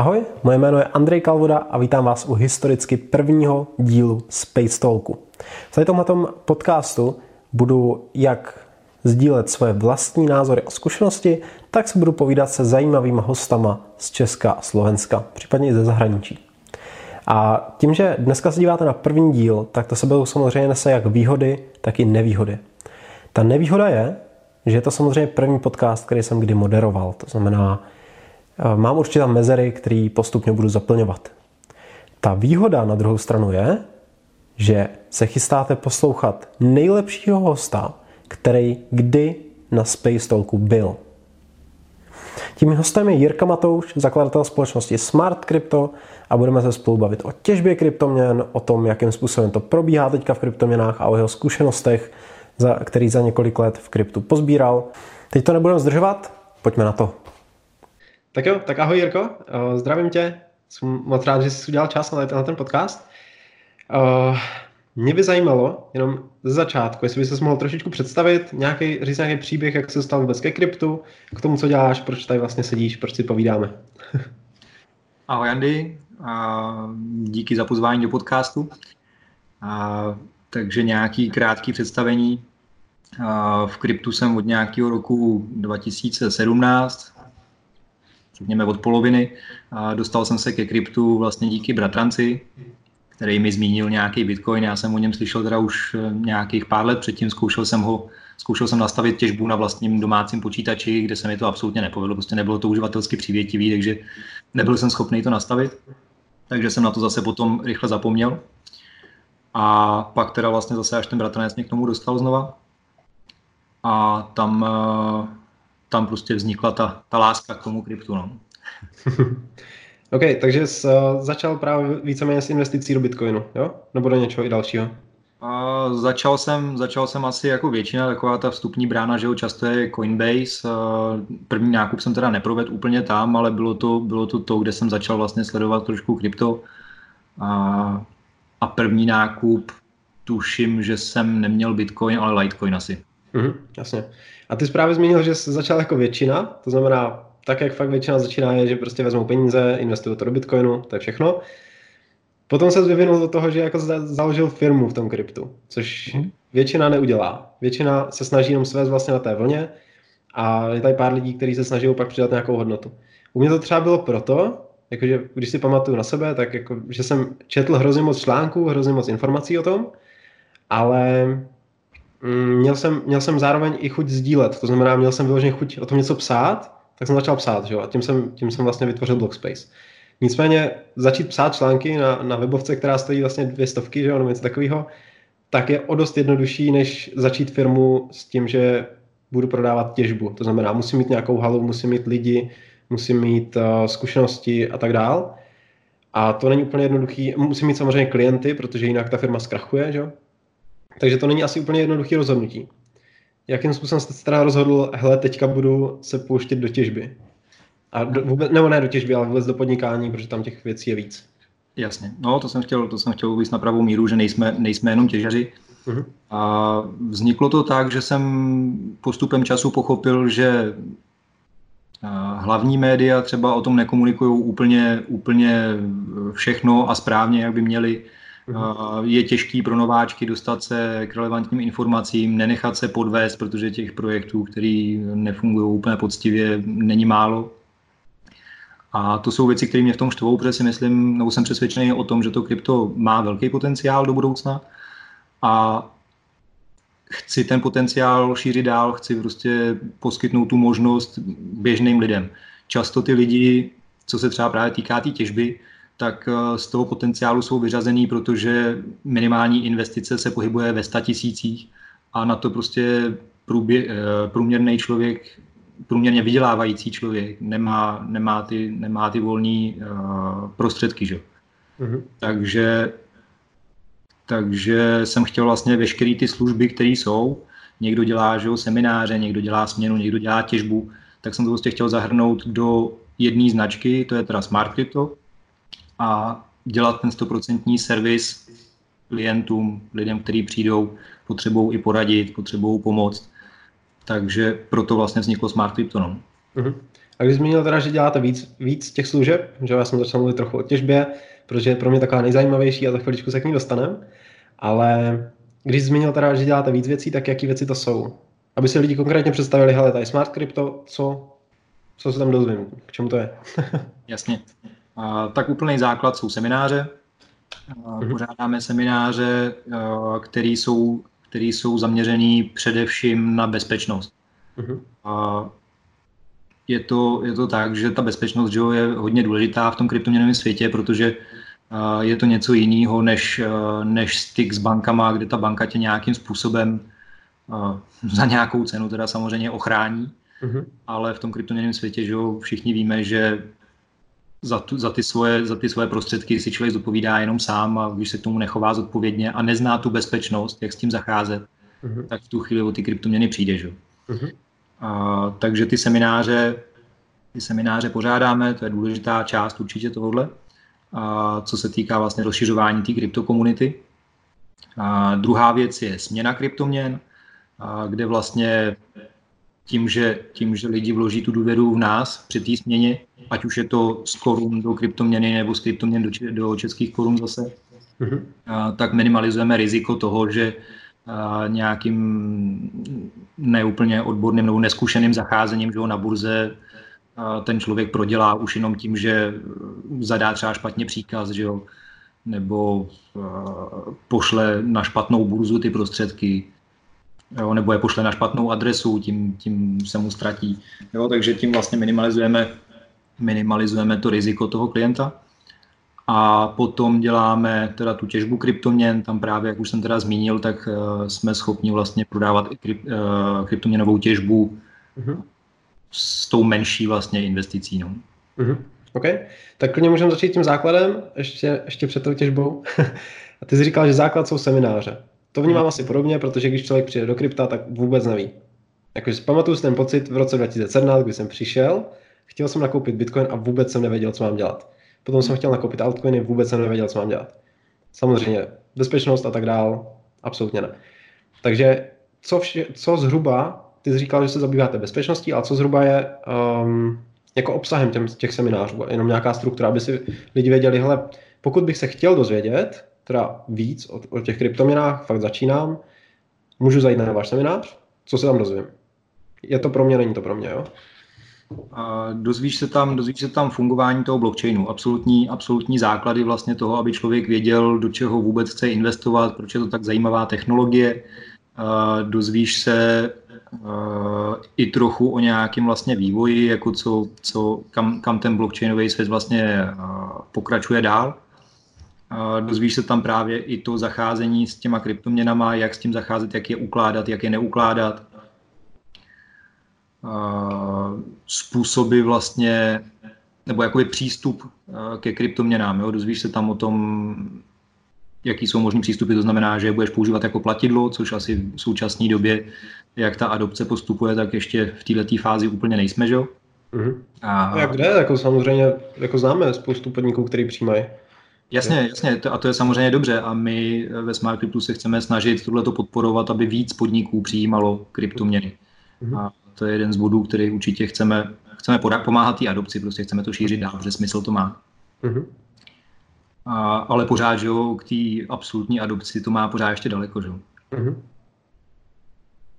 Ahoj, moje jméno je Andrej Kalvoda a vítám vás u historicky prvního dílu Space Talku. V tomto podcastu budu jak sdílet svoje vlastní názory a zkušenosti, tak se budu povídat se zajímavými hostama z Česka a Slovenska, případně i ze zahraničí. A tím, že dneska se díváte na první díl, tak to sebou samozřejmě nese jak výhody, tak i nevýhody. Ta nevýhoda je, že je to samozřejmě první podcast, který jsem kdy moderoval. To znamená, mám určitě tam mezery, který postupně budu zaplňovat. Ta výhoda na druhou stranu je, že se chystáte poslouchat nejlepšího hosta, který kdy na Space Talku byl. Tím hostem je Jirka Matouš, zakladatel společnosti Smart Crypto a budeme se spolu bavit o těžbě kryptoměn, o tom, jakým způsobem to probíhá teďka v kryptoměnách a o jeho zkušenostech, za, který za několik let v kryptu pozbíral. Teď to nebudeme zdržovat, pojďme na to. Tak jo, tak ahoj Jirko, uh, zdravím tě, jsem moc rád, že jsi udělal čas na ten podcast. Uh, mě by zajímalo, jenom ze začátku, jestli bys se mohl trošičku představit, nějaký, říct nějaký příběh, jak se dostal vůbec ke kryptu, k tomu, co děláš, proč tady vlastně sedíš, proč si povídáme. Ahoj Andy, a díky za pozvání do podcastu. A, takže nějaký krátký představení. V kryptu jsem od nějakého roku 2017, řekněme od poloviny. A dostal jsem se ke kryptu vlastně díky bratranci, který mi zmínil nějaký Bitcoin. Já jsem o něm slyšel teda už eh, nějakých pár let předtím, zkoušel jsem ho, zkoušel jsem nastavit těžbu na vlastním domácím počítači, kde se mi to absolutně nepovedlo, prostě nebylo to uživatelsky přívětivý, takže nebyl jsem schopný to nastavit. Takže jsem na to zase potom rychle zapomněl. A pak teda vlastně zase až ten bratranec mě k tomu dostal znova. A tam, eh, tam prostě vznikla ta, ta láska k tomu kryptu. No. OK, takže jsi uh, začal právě víceméně s investicí do Bitcoinu, jo? Nebo do něčeho i dalšího? Uh, začal jsem, začal jsem asi jako většina, taková ta vstupní brána, že jo, často je Coinbase. Uh, první nákup jsem teda neprovedl úplně tam, ale bylo to, bylo to to, kde jsem začal vlastně sledovat trošku krypto. Uh, a první nákup tuším, že jsem neměl Bitcoin, ale Litecoin asi. Mhm, jasně. A ty jsi právě zmínil, že jsi začal jako většina, to znamená tak, jak fakt většina začíná, je, že prostě vezmou peníze, investují to do Bitcoinu, to je všechno. Potom se vyvinul do toho, že jako založil firmu v tom kryptu, což mhm. většina neudělá. Většina se snaží jenom svést vlastně na té vlně a je tady pár lidí, kteří se snaží pak přidat nějakou hodnotu. U mě to třeba bylo proto, jakože když si pamatuju na sebe, tak jako, že jsem četl hrozně moc článků, hrozně moc informací o tom, ale měl, jsem, měl jsem zároveň i chuť sdílet, to znamená, měl jsem vyloženě chuť o tom něco psát tak jsem začal psát, že jo? a tím jsem, tím jsem vlastně vytvořil Blockspace. Nicméně začít psát články na, na webovce, která stojí vlastně dvě stovky, že jo, nebo něco takového, tak je o dost jednodušší, než začít firmu s tím, že budu prodávat těžbu. To znamená, musím mít nějakou halu, musím mít lidi, musím mít uh, zkušenosti a tak dál. A to není úplně jednoduchý. Musím mít samozřejmě klienty, protože jinak ta firma zkrachuje, že jo? Takže to není asi úplně jednoduchý rozhodnutí jakým způsobem jste se teda rozhodl, hele, teďka budu se pouštět do těžby? A do, vůbec, nebo ne do těžby, ale vůbec do podnikání, protože tam těch věcí je víc. Jasně, no to jsem chtěl, to jsem chtěl uvést na pravou míru, že nejsme, nejsme jenom těžaři. Uh-huh. A vzniklo to tak, že jsem postupem času pochopil, že hlavní média třeba o tom nekomunikují úplně, úplně všechno a správně, jak by měli. Mhm. Je těžký pro nováčky dostat se k relevantním informacím, nenechat se podvést, protože těch projektů, které nefungují úplně poctivě, není málo. A to jsou věci, které mě v tom štvou, protože si myslím, nebo jsem přesvědčený o tom, že to krypto má velký potenciál do budoucna a chci ten potenciál šířit dál, chci prostě poskytnout tu možnost běžným lidem. Často ty lidi, co se třeba právě týká té tý těžby, tak eh, z toho potenciálu jsou vyřazený, protože minimální investice se pohybuje ve tisících a na to prostě průbě, eh, průměrný člověk, průměrně vydělávající člověk nemá, nemá ty, nemá ty volné uh, prostředky. Že? Mm-hmm. Takže, takže jsem chtěl vlastně veškeré ty služby, které jsou, někdo dělá že, semináře, někdo dělá směnu, někdo dělá těžbu, tak jsem to prostě chtěl zahrnout do jedné značky, to je teda Smart Crypto, a dělat ten stoprocentní servis klientům, lidem, kteří přijdou, potřebují i poradit, potřebují pomoct. Takže proto vlastně vzniklo Smart Crypto. Uh-huh. A když zmínil teda, že děláte víc, víc těch služeb, že já jsem začal mluvit trochu o těžbě, protože je pro mě taková nejzajímavější a za chviličku se k ní dostaneme, ale když zmínil teda, že děláte víc věcí, tak jaký věci to jsou? Aby si lidi konkrétně představili, hele, tady Smart Crypto, co, co se tam dozvím, k čemu to je? Jasně. Tak úplný základ jsou semináře. Mhm. pořádáme semináře, které jsou, které jsou zaměřené především na bezpečnost. A je to, je to tak, že ta bezpečnost že je hodně důležitá v tom kryptoměnovém světě, protože je to něco jiného než, než styk s bankama, kde ta banka tě nějakým způsobem za nějakou cenu teda samozřejmě ochrání, uh-huh. ale v tom kryptoměnovém světě že všichni víme, že za, tu, za, ty svoje, za ty svoje prostředky si člověk zodpovídá jenom sám a když se k tomu nechová zodpovědně a nezná tu bezpečnost, jak s tím zacházet, uh-huh. tak v tu chvíli o ty kryptoměny přijde. Že? Uh-huh. A, takže ty semináře, ty semináře pořádáme, to je důležitá část určitě tohohle, a, co se týká vlastně rozšiřování té kryptokomunity. A druhá věc je směna kryptoměn, a, kde vlastně tím že, tím, že lidi vloží tu důvěru v nás při té směně, ať už je to z korun do kryptoměny nebo z kryptoměn do, do českých korun zase, mm-hmm. a, tak minimalizujeme riziko toho, že nějakým neúplně odborným nebo neskušeným zacházením že ho na burze ten člověk prodělá už jenom tím, že zadá třeba špatně příkaz, že jo, nebo pošle na špatnou burzu ty prostředky, jo, nebo je pošle na špatnou adresu, tím, tím se mu ztratí. Jo, takže tím vlastně minimalizujeme, minimalizujeme to riziko toho klienta. A potom děláme teda tu těžbu kryptoměn, tam právě, jak už jsem teda zmínil, tak uh, jsme schopni vlastně prodávat i kryp, uh, kryptoměnovou těžbu uh-huh. s tou menší vlastně investicí. No. Uh-huh. OK, tak klidně můžeme začít tím základem, ještě, ještě před tou těžbou. A ty jsi říkal, že základ jsou semináře. To vnímám asi podobně, protože když člověk přijde do krypta, tak vůbec neví. Jakože pamatuju si ten pocit v roce 2017, kdy jsem přišel, chtěl jsem nakoupit Bitcoin a vůbec jsem nevěděl, co mám dělat. Potom jsem chtěl nakoupit altcoiny, vůbec jsem nevěděl, co mám dělat. Samozřejmě bezpečnost a tak dál, absolutně ne. Takže co, vše, co zhruba, ty jsi říkal, že se zabýváte bezpečností, ale co zhruba je um, jako obsahem těm, těch seminářů, jenom nějaká struktura, aby si lidi věděli, hele, pokud bych se chtěl dozvědět, teda víc o, o těch kryptoměnách, fakt začínám, můžu zajít na váš seminář, co se tam dozvím. Je to pro mě, není to pro mě, jo? A dozvíš se tam, dozvíš se tam fungování toho blockchainu, absolutní, absolutní základy vlastně toho, aby člověk věděl, do čeho vůbec chce investovat, proč je to tak zajímavá technologie. A dozvíš se i trochu o nějakém vlastně vývoji, jako co, co, kam, kam ten blockchainový svět vlastně pokračuje dál. Dozvíš se tam právě i to zacházení s těma kryptoměnama, jak s tím zacházet, jak je ukládat, jak je neukládat způsoby vlastně, nebo jakoby přístup ke kryptoměnám. Jo? Dozvíš se tam o tom, jaký jsou možný přístupy, to znamená, že je budeš používat jako platidlo, což asi v současné době, jak ta adopce postupuje, tak ještě v této fázi úplně nejsme, že jo? Mm-hmm. A... jak kde? Jako samozřejmě jako známe spoustu podniků, který přijímají. Jasně, jasně, a to je samozřejmě dobře a my ve Smart Cryptu se chceme snažit tohleto podporovat, aby víc podniků přijímalo kryptoměny. Mm-hmm. A to je jeden z bodů, který určitě chceme, chceme pomáhat té adopci, prostě chceme to šířit dál, protože smysl to má. Mm-hmm. A, ale pořád, že jo, k té absolutní adopci to má pořád ještě daleko, že jo. Mm-hmm.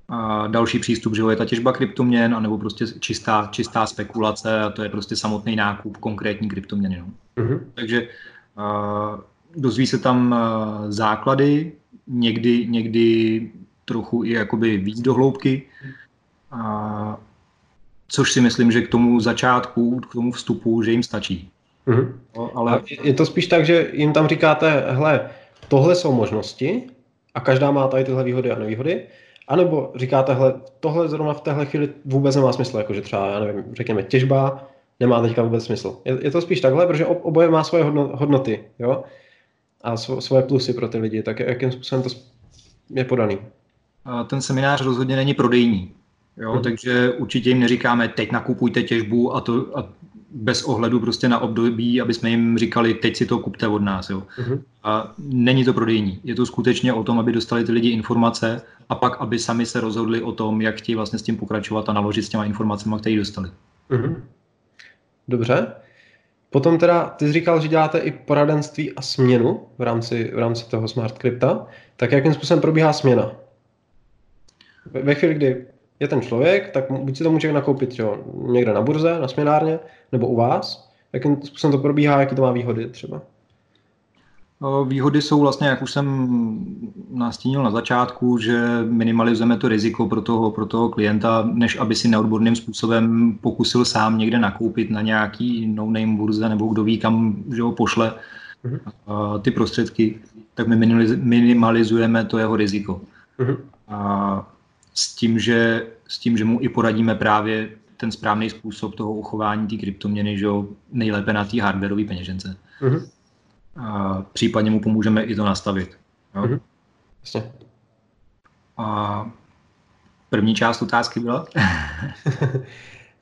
A další přístup, že jo, je ta těžba kryptoměn, anebo prostě čistá, čistá spekulace a to je prostě samotný nákup konkrétní kryptoměny. No. Mm-hmm. Takže dozví se tam základy, někdy, někdy trochu i jakoby víc do hloubky, a což si myslím, že k tomu začátku, k tomu vstupu, že jim stačí. Mm-hmm. No, ale... Je to spíš tak, že jim tam říkáte, hele, tohle jsou možnosti a každá má tady tyhle výhody a nevýhody, anebo říkáte, hele, tohle zrovna v téhle chvíli vůbec nemá smysl, jakože třeba, já nevím, řekněme, těžba nemá teďka vůbec smysl. Je, je to spíš takhle, protože oboje má svoje hodnoty, jo, a svoje plusy pro ty lidi, tak jakým způsobem to je podaný? A ten seminář rozhodně není prodejní. Jo, hmm. Takže určitě jim neříkáme, teď nakupujte těžbu a to a bez ohledu prostě na období, aby jsme jim říkali, teď si to kupte od nás. Jo. Hmm. A není to prodejní. Je to skutečně o tom, aby dostali ty lidi informace a pak, aby sami se rozhodli o tom, jak chtějí vlastně s tím pokračovat a naložit s těma informacemi, které dostali. Hmm. Dobře. Potom teda, ty jsi říkal, že děláte i poradenství a směnu v rámci, v rámci toho Smart Crypta. Tak jakým způsobem probíhá směna? Ve, ve chvíli, kdy je ten člověk, tak buď si to může nakoupit jo, někde na burze, na směnárně, nebo u vás. Jakým způsobem to probíhá, jaký to má výhody třeba? Výhody jsou vlastně, jak už jsem nastínil na začátku, že minimalizujeme to riziko pro toho, pro toho klienta, než aby si neodborným způsobem pokusil sám někde nakoupit na nějaký no-name burze nebo kdo ví, kam že ho pošle uh-huh. ty prostředky, tak my minimalizujeme to jeho riziko. Uh-huh. A s tím, že, s tím, že mu i poradíme právě ten správný způsob toho uchování té kryptoměny, že jo, nejlépe na té hardwareové peněžence. Uh-huh a případně mu pomůžeme i to nastavit. Jo? Mm-hmm. A první část otázky byla?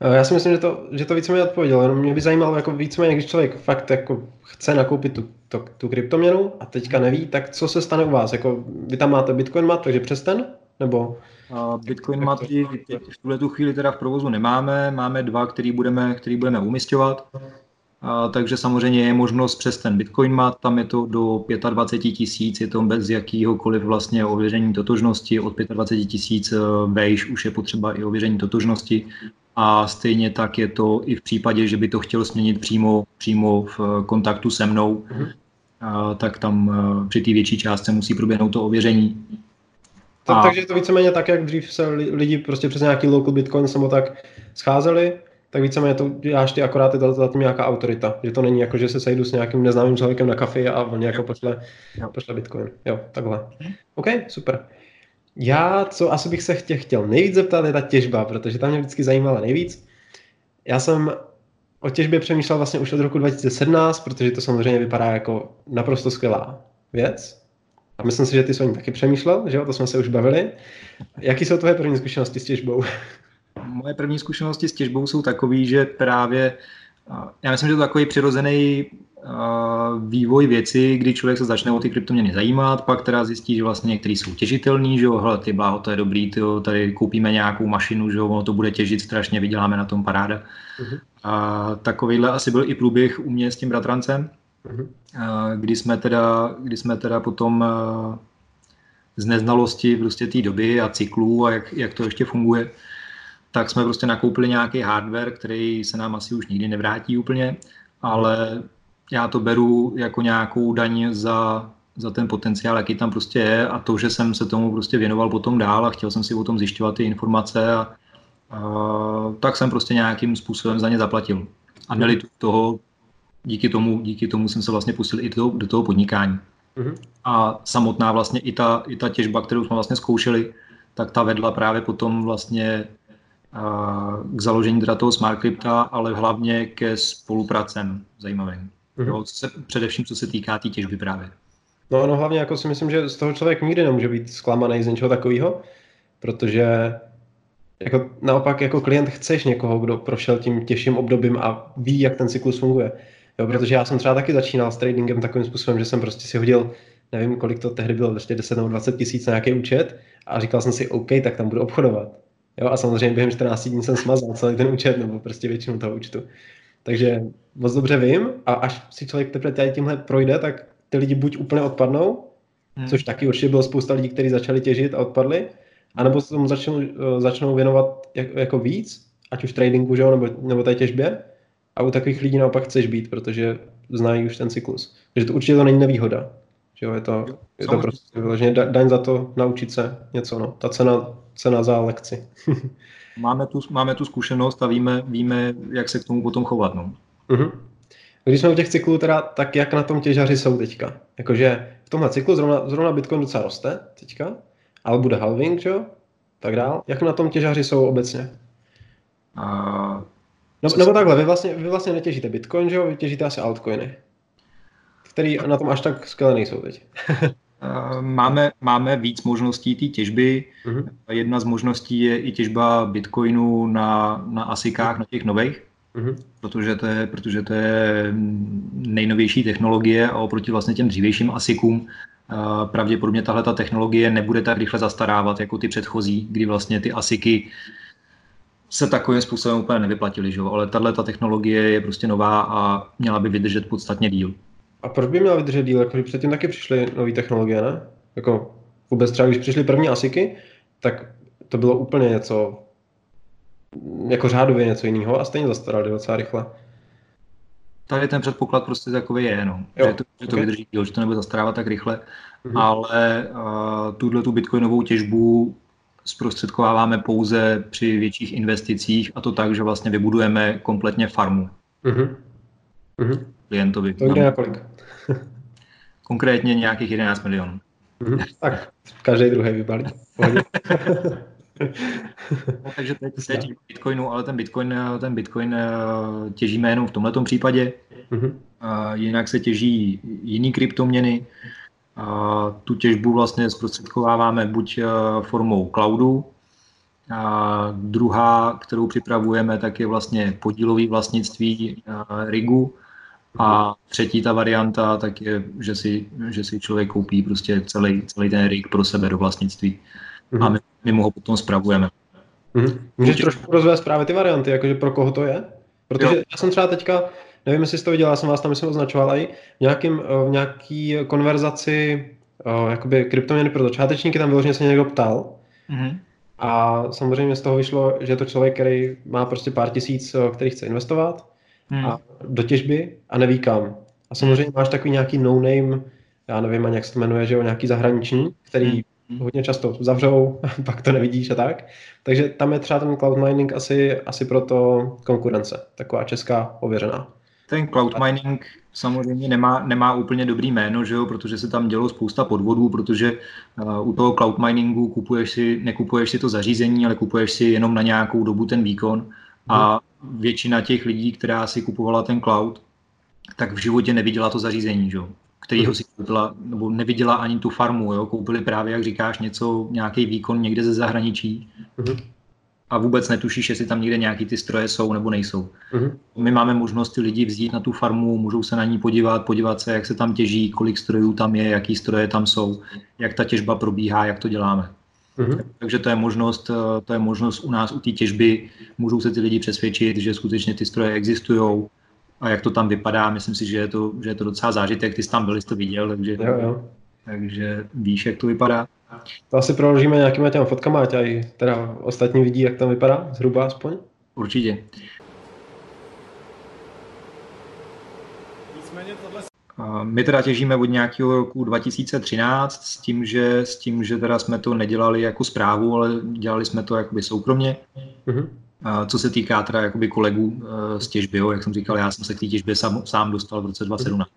Já si myslím, že to, že to víceméně odpověděl, jenom mě by zajímalo, jako víceméně, když člověk fakt jako chce nakoupit tu, tu, tu kryptoměnu a teďka neví, tak co se stane u vás? Jako, vy tam máte Bitcoin mat, takže přes ten? Nebo... Bitcoin maty v tuhle tu chvíli teda v provozu nemáme, máme dva, který budeme, který budeme umistovat. A, takže samozřejmě je možnost přes ten Bitcoin mat, tam je to do 25 tisíc, je to bez jakýhokoliv vlastně ověření totožnosti, od 25 tisíc eh, vejš už je potřeba i ověření totožnosti a stejně tak je to i v případě, že by to chtěl změnit přímo, přímo v eh, kontaktu se mnou, mm-hmm. a, tak tam eh, při té větší částce musí proběhnout to ověření. A... Takže je to víceméně tak, jak dřív se lidi prostě přes nějaký local bitcoin nebo tak scházeli, tak víceméně to děláš ty akorát je za tím nějaká autorita. Že to není jako, že se sejdu s nějakým neznámým člověkem na kafi a on jako pošle, pošle Bitcoin. Jo, takhle. OK, super. Já, co asi bych se tě chtěl nejvíc zeptat, je ta těžba, protože ta mě vždycky zajímala nejvíc. Já jsem o těžbě přemýšlel vlastně už od roku 2017, protože to samozřejmě vypadá jako naprosto skvělá věc. A myslím si, že ty jsi o ní taky přemýšlel, že jo, to jsme se už bavili. Jaký jsou tvoje první zkušenosti s těžbou? moje první zkušenosti s těžbou jsou takové, že právě já myslím, že to je takový přirozený vývoj věci, kdy člověk se začne o ty kryptoměny zajímat, pak teda zjistí, že vlastně některý jsou těžitelný, že jo, hele, ty bláho, to je dobrý, tyjo, tady koupíme nějakou mašinu, že jo, ono to bude těžit strašně, vyděláme na tom paráda. Uh-huh. A takovýhle asi byl i průběh u mě s tím bratrancem, uh-huh. kdy jsme teda, kdy jsme teda potom z neznalosti prostě té doby a cyklů a jak, jak to ještě funguje, tak jsme prostě nakoupili nějaký hardware, který se nám asi už nikdy nevrátí úplně, ale já to beru jako nějakou daň za, za ten potenciál, jaký tam prostě je a to, že jsem se tomu prostě věnoval potom dál a chtěl jsem si o tom zjišťovat ty informace a, a tak jsem prostě nějakým způsobem za ně zaplatil. A nelitu toho, díky tomu, díky tomu jsem se vlastně pustil i do, do toho podnikání. Mm-hmm. A samotná vlastně i ta, i ta těžba, kterou jsme vlastně zkoušeli, tak ta vedla právě potom vlastně k založení teda toho smart crypta, ale hlavně ke spolupracem zajímavým. Mm-hmm. Jo, co se, především co se týká té tý těžby právě. No, no hlavně jako si myslím, že z toho člověk nikdy nemůže být zklamaný z něčeho takového, protože jako naopak jako klient chceš někoho, kdo prošel tím těžším obdobím a ví, jak ten cyklus funguje. Jo, protože já jsem třeba taky začínal s tradingem takovým způsobem, že jsem prostě si hodil, nevím, kolik to tehdy bylo, prostě 10 nebo 20 tisíc na nějaký účet a říkal jsem si, OK, tak tam budu obchodovat. Jo, a samozřejmě během 14 dní jsem smazal celý ten účet, nebo prostě většinu toho účtu. Takže moc dobře vím a až si člověk teprve tady tímhle projde, tak ty lidi buď úplně odpadnou, hmm. což taky určitě bylo spousta lidí, kteří začali těžit a odpadli, anebo se tomu začnou, začnou věnovat jako víc, ať už tradingu, že jo, nebo, nebo té těžbě. A u takových lidí naopak chceš být, protože znají už ten cyklus. Takže to určitě to není nevýhoda. Že jo, je to, jo, je to prostě vyloženě daň za to naučit se něco. No. Ta cena, cena za lekci. máme, tu, máme tu zkušenost a víme, víme, jak se k tomu potom chovat. No. Uh-huh. Když jsme u těch cyklů, teda, tak jak na tom těžaři jsou teďka? Jakože v tomhle cyklu zrovna, zrovna Bitcoin docela roste teďka, ale bude halving, že jo? Tak dál. Jak na tom těžaři jsou obecně? A... No, nebo takhle, vy vlastně, vy vlastně netěžíte Bitcoin, že jo? Vy těžíte asi altcoiny který na tom až tak skvěle nejsou teď. Eh, máme, máme víc možností té těžby. Uh-huh. Jedna z možností je i těžba bitcoinu na, na asikách, na těch nových, uh-huh. protože, to je, protože to je nejnovější technologie a oproti vlastně těm dřívějším asikům eh, pravděpodobně tahle ta technologie nebude tak rychle zastarávat jako ty předchozí, kdy vlastně ty asiky se takovým způsobem úplně nevyplatily, že? ale tahle ta technologie je prostě nová a měla by vydržet podstatně díl. A proč by měla vydržet díl? Jako, předtím taky přišly nové technologie, ne? Jako vůbec třeba, když přišly první asiky, tak to bylo úplně něco, jako řádově něco jiného a stejně zastarali docela rychle. Tady ten předpoklad prostě takový je, no. Jo, že to, že to okay. vydrží díl, že to nebude zastarávat tak rychle, mm-hmm. ale uh, tuhle tu bitcoinovou těžbu zprostředkováváme pouze při větších investicích a to tak, že vlastně vybudujeme kompletně farmu. Mm-hmm. Mm-hmm. Klientovi. To jde na kolik? Konkrétně nějakých 11 milionů. Mm-hmm. Tak, každý druhý vybalí. no, takže teď, teď Bitcoinu, ale ten Bitcoin, ten Bitcoin eh, těžíme jenom v tomto případě. Mm-hmm. Jinak se těží jiný kryptoměny. A tu těžbu vlastně zprostředkováváme buď eh, formou cloudu, a druhá, kterou připravujeme, tak je vlastně podílový vlastnictví eh, rigu. A třetí ta varianta, tak je, že si, že si člověk koupí prostě celý, celý ten rig pro sebe do vlastnictví. Mm-hmm. A my, my mu ho potom spravujeme. Mm-hmm. Můžeš trošku rozvést právě ty varianty, jakože pro koho to je? Protože jo. já jsem třeba teďka nevím, jestli jsi to viděl, já jsem vás tam myslím označoval i v, nějakým, eh, v nějaký konverzaci uh, jakoby kryptoměny pro začátečníky, tam vyloženě se někdo ptal. Mm-hmm. A samozřejmě z toho vyšlo, že je to člověk, který má prostě pár tisíc, eh, který chce investovat mm. a do těžby a neví kam. A samozřejmě máš takový nějaký no-name, já nevím ani jak se to jmenuje, že jo, nějaký zahraniční, který mm. hodně často zavřou, pak to nevidíš a tak. Takže tam je třeba ten cloud mining asi, asi proto konkurence, taková česká ověřená. Ten cloud mining samozřejmě nemá, nemá úplně dobrý jméno, že jo, protože se tam dělo spousta podvodů, protože uh, u toho cloud miningu kupuješ si, nekupuješ si to zařízení, ale kupuješ si jenom na nějakou dobu ten výkon a většina těch lidí, která si kupovala ten cloud, tak v životě neviděla to zařízení, že kterýho si koupila, nebo neviděla ani tu farmu, jo? koupili právě, jak říkáš, něco, nějaký výkon někde ze zahraničí. Uh-huh a vůbec netušíš, jestli tam někde nějaký ty stroje jsou nebo nejsou. Uh-huh. My máme možnost ty lidi vzít na tu farmu, můžou se na ní podívat, podívat se, jak se tam těží, kolik strojů tam je, jaký stroje tam jsou, jak ta těžba probíhá, jak to děláme. Uh-huh. Takže to je možnost, eh, to je možnost u nás, u té těžby, můžou se ty lidi přesvědčit, že skutečně ty stroje existují a jak to tam vypadá. Myslím si, že je to, že je to docela zážitek, ty jsi tam byl, jsi to viděl, takže, jo, jo. takže víš, jak to vypadá. To asi proložíme nějakýma těma fotkama, ať teda ostatní vidí, jak tam vypadá, zhruba aspoň. Určitě. My teda těžíme od nějakého roku 2013 s tím, že, s tím, že teda jsme to nedělali jako zprávu, ale dělali jsme to jakoby soukromně. Uh-huh. Co se týká teda jakoby kolegů z těžby, jo, jak jsem říkal, já jsem se k té těžbě sám, sám dostal v roce 2017. Uh-huh.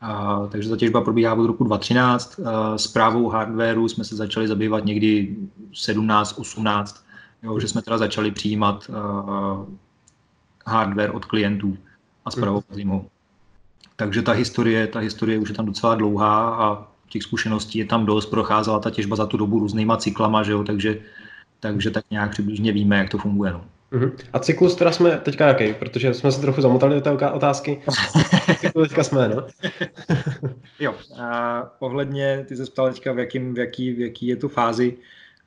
A, takže ta těžba probíhá od roku 2013. S právou hardwareu jsme se začali zabývat někdy 17, 18, jo, že jsme teda začali přijímat uh, hardware od klientů a zpravovat jim ho. Takže ta historie, ta historie už je tam docela dlouhá a těch zkušeností je tam dost, procházela ta těžba za tu dobu různýma cyklama, že jo, takže, takže tak nějak přibližně víme, jak to funguje. No. Uh-huh. A cyklus teda jsme teďka jaký? Protože jsme se trochu zamotali do té otázky. cyklus teďka jsme, no? jo, a ohledně, ty se ptal teďka, v, jakým, v, jaký, v jaký je to fázi.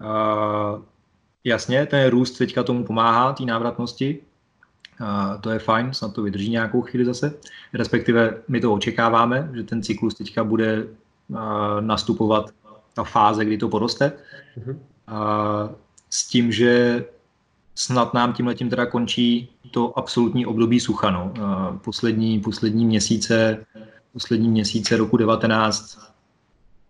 Uh, jasně, ten růst teďka tomu pomáhá, té návratnosti. Uh, to je fajn, snad to vydrží nějakou chvíli zase. Respektive my to očekáváme, že ten cyklus teďka bude nastupovat ta fáze, kdy to poroste. Uh-huh. Uh, s tím, že snad nám tím letím teda končí to absolutní období sucha. No. Poslední, poslední měsíce, poslední měsíce roku 19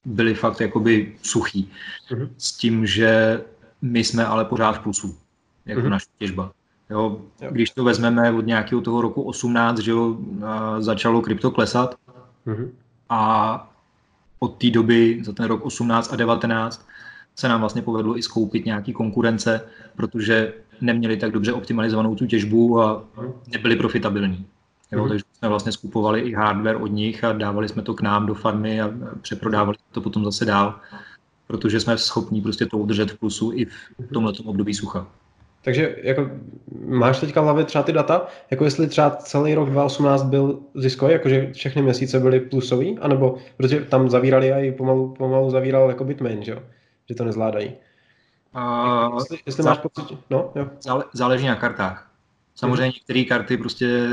byly fakt jakoby suchý. Mm-hmm. S tím, že my jsme ale pořád v plusu, jako mm-hmm. naše těžba. Jo, když to vezmeme od nějakého toho roku 18, že jo, začalo krypto klesat mm-hmm. a od té doby za ten rok 18 a 19 se nám vlastně povedlo i skoupit nějaký konkurence, protože neměli tak dobře optimalizovanou tu těžbu a nebyli profitabilní. Jo, mm-hmm. Takže jsme vlastně skupovali i hardware od nich a dávali jsme to k nám do farmy a přeprodávali to potom zase dál, protože jsme schopni prostě to udržet v plusu i v tomhle období sucha. Takže jako máš teďka v hlavě třeba ty data, jako jestli třeba celý rok 2018 byl ziskový, jakože všechny měsíce byly plusový, anebo protože tam zavírali a i pomalu, pomalu zavíral jako Bitmain, že, jo? že to nezvládají. Uh, jestli, jestli máš pocit, no, jo. Záleží na kartách. Samozřejmě mm-hmm. některé karty prostě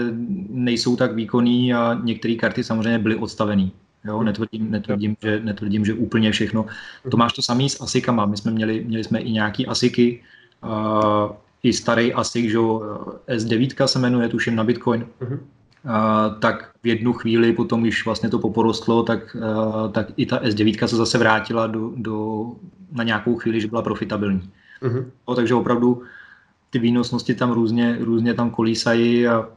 nejsou tak výkonné a některé karty samozřejmě byly odstavené. Jo, netvrdím, netvrdím, že, netvrdím, že úplně všechno. To máš to samý s asikama. My jsme měli, měli jsme i nějaký asiky, uh, i starý asik, že S9 se jmenuje, tuším na Bitcoin. Uh-huh. Uh, tak v jednu chvíli potom, když vlastně to poporostlo, tak, uh, tak i ta S9 se zase vrátila do, do, na nějakou chvíli, že byla profitabilní. Uh-huh. No, takže opravdu ty výnosnosti tam různě, různě tam kolísají a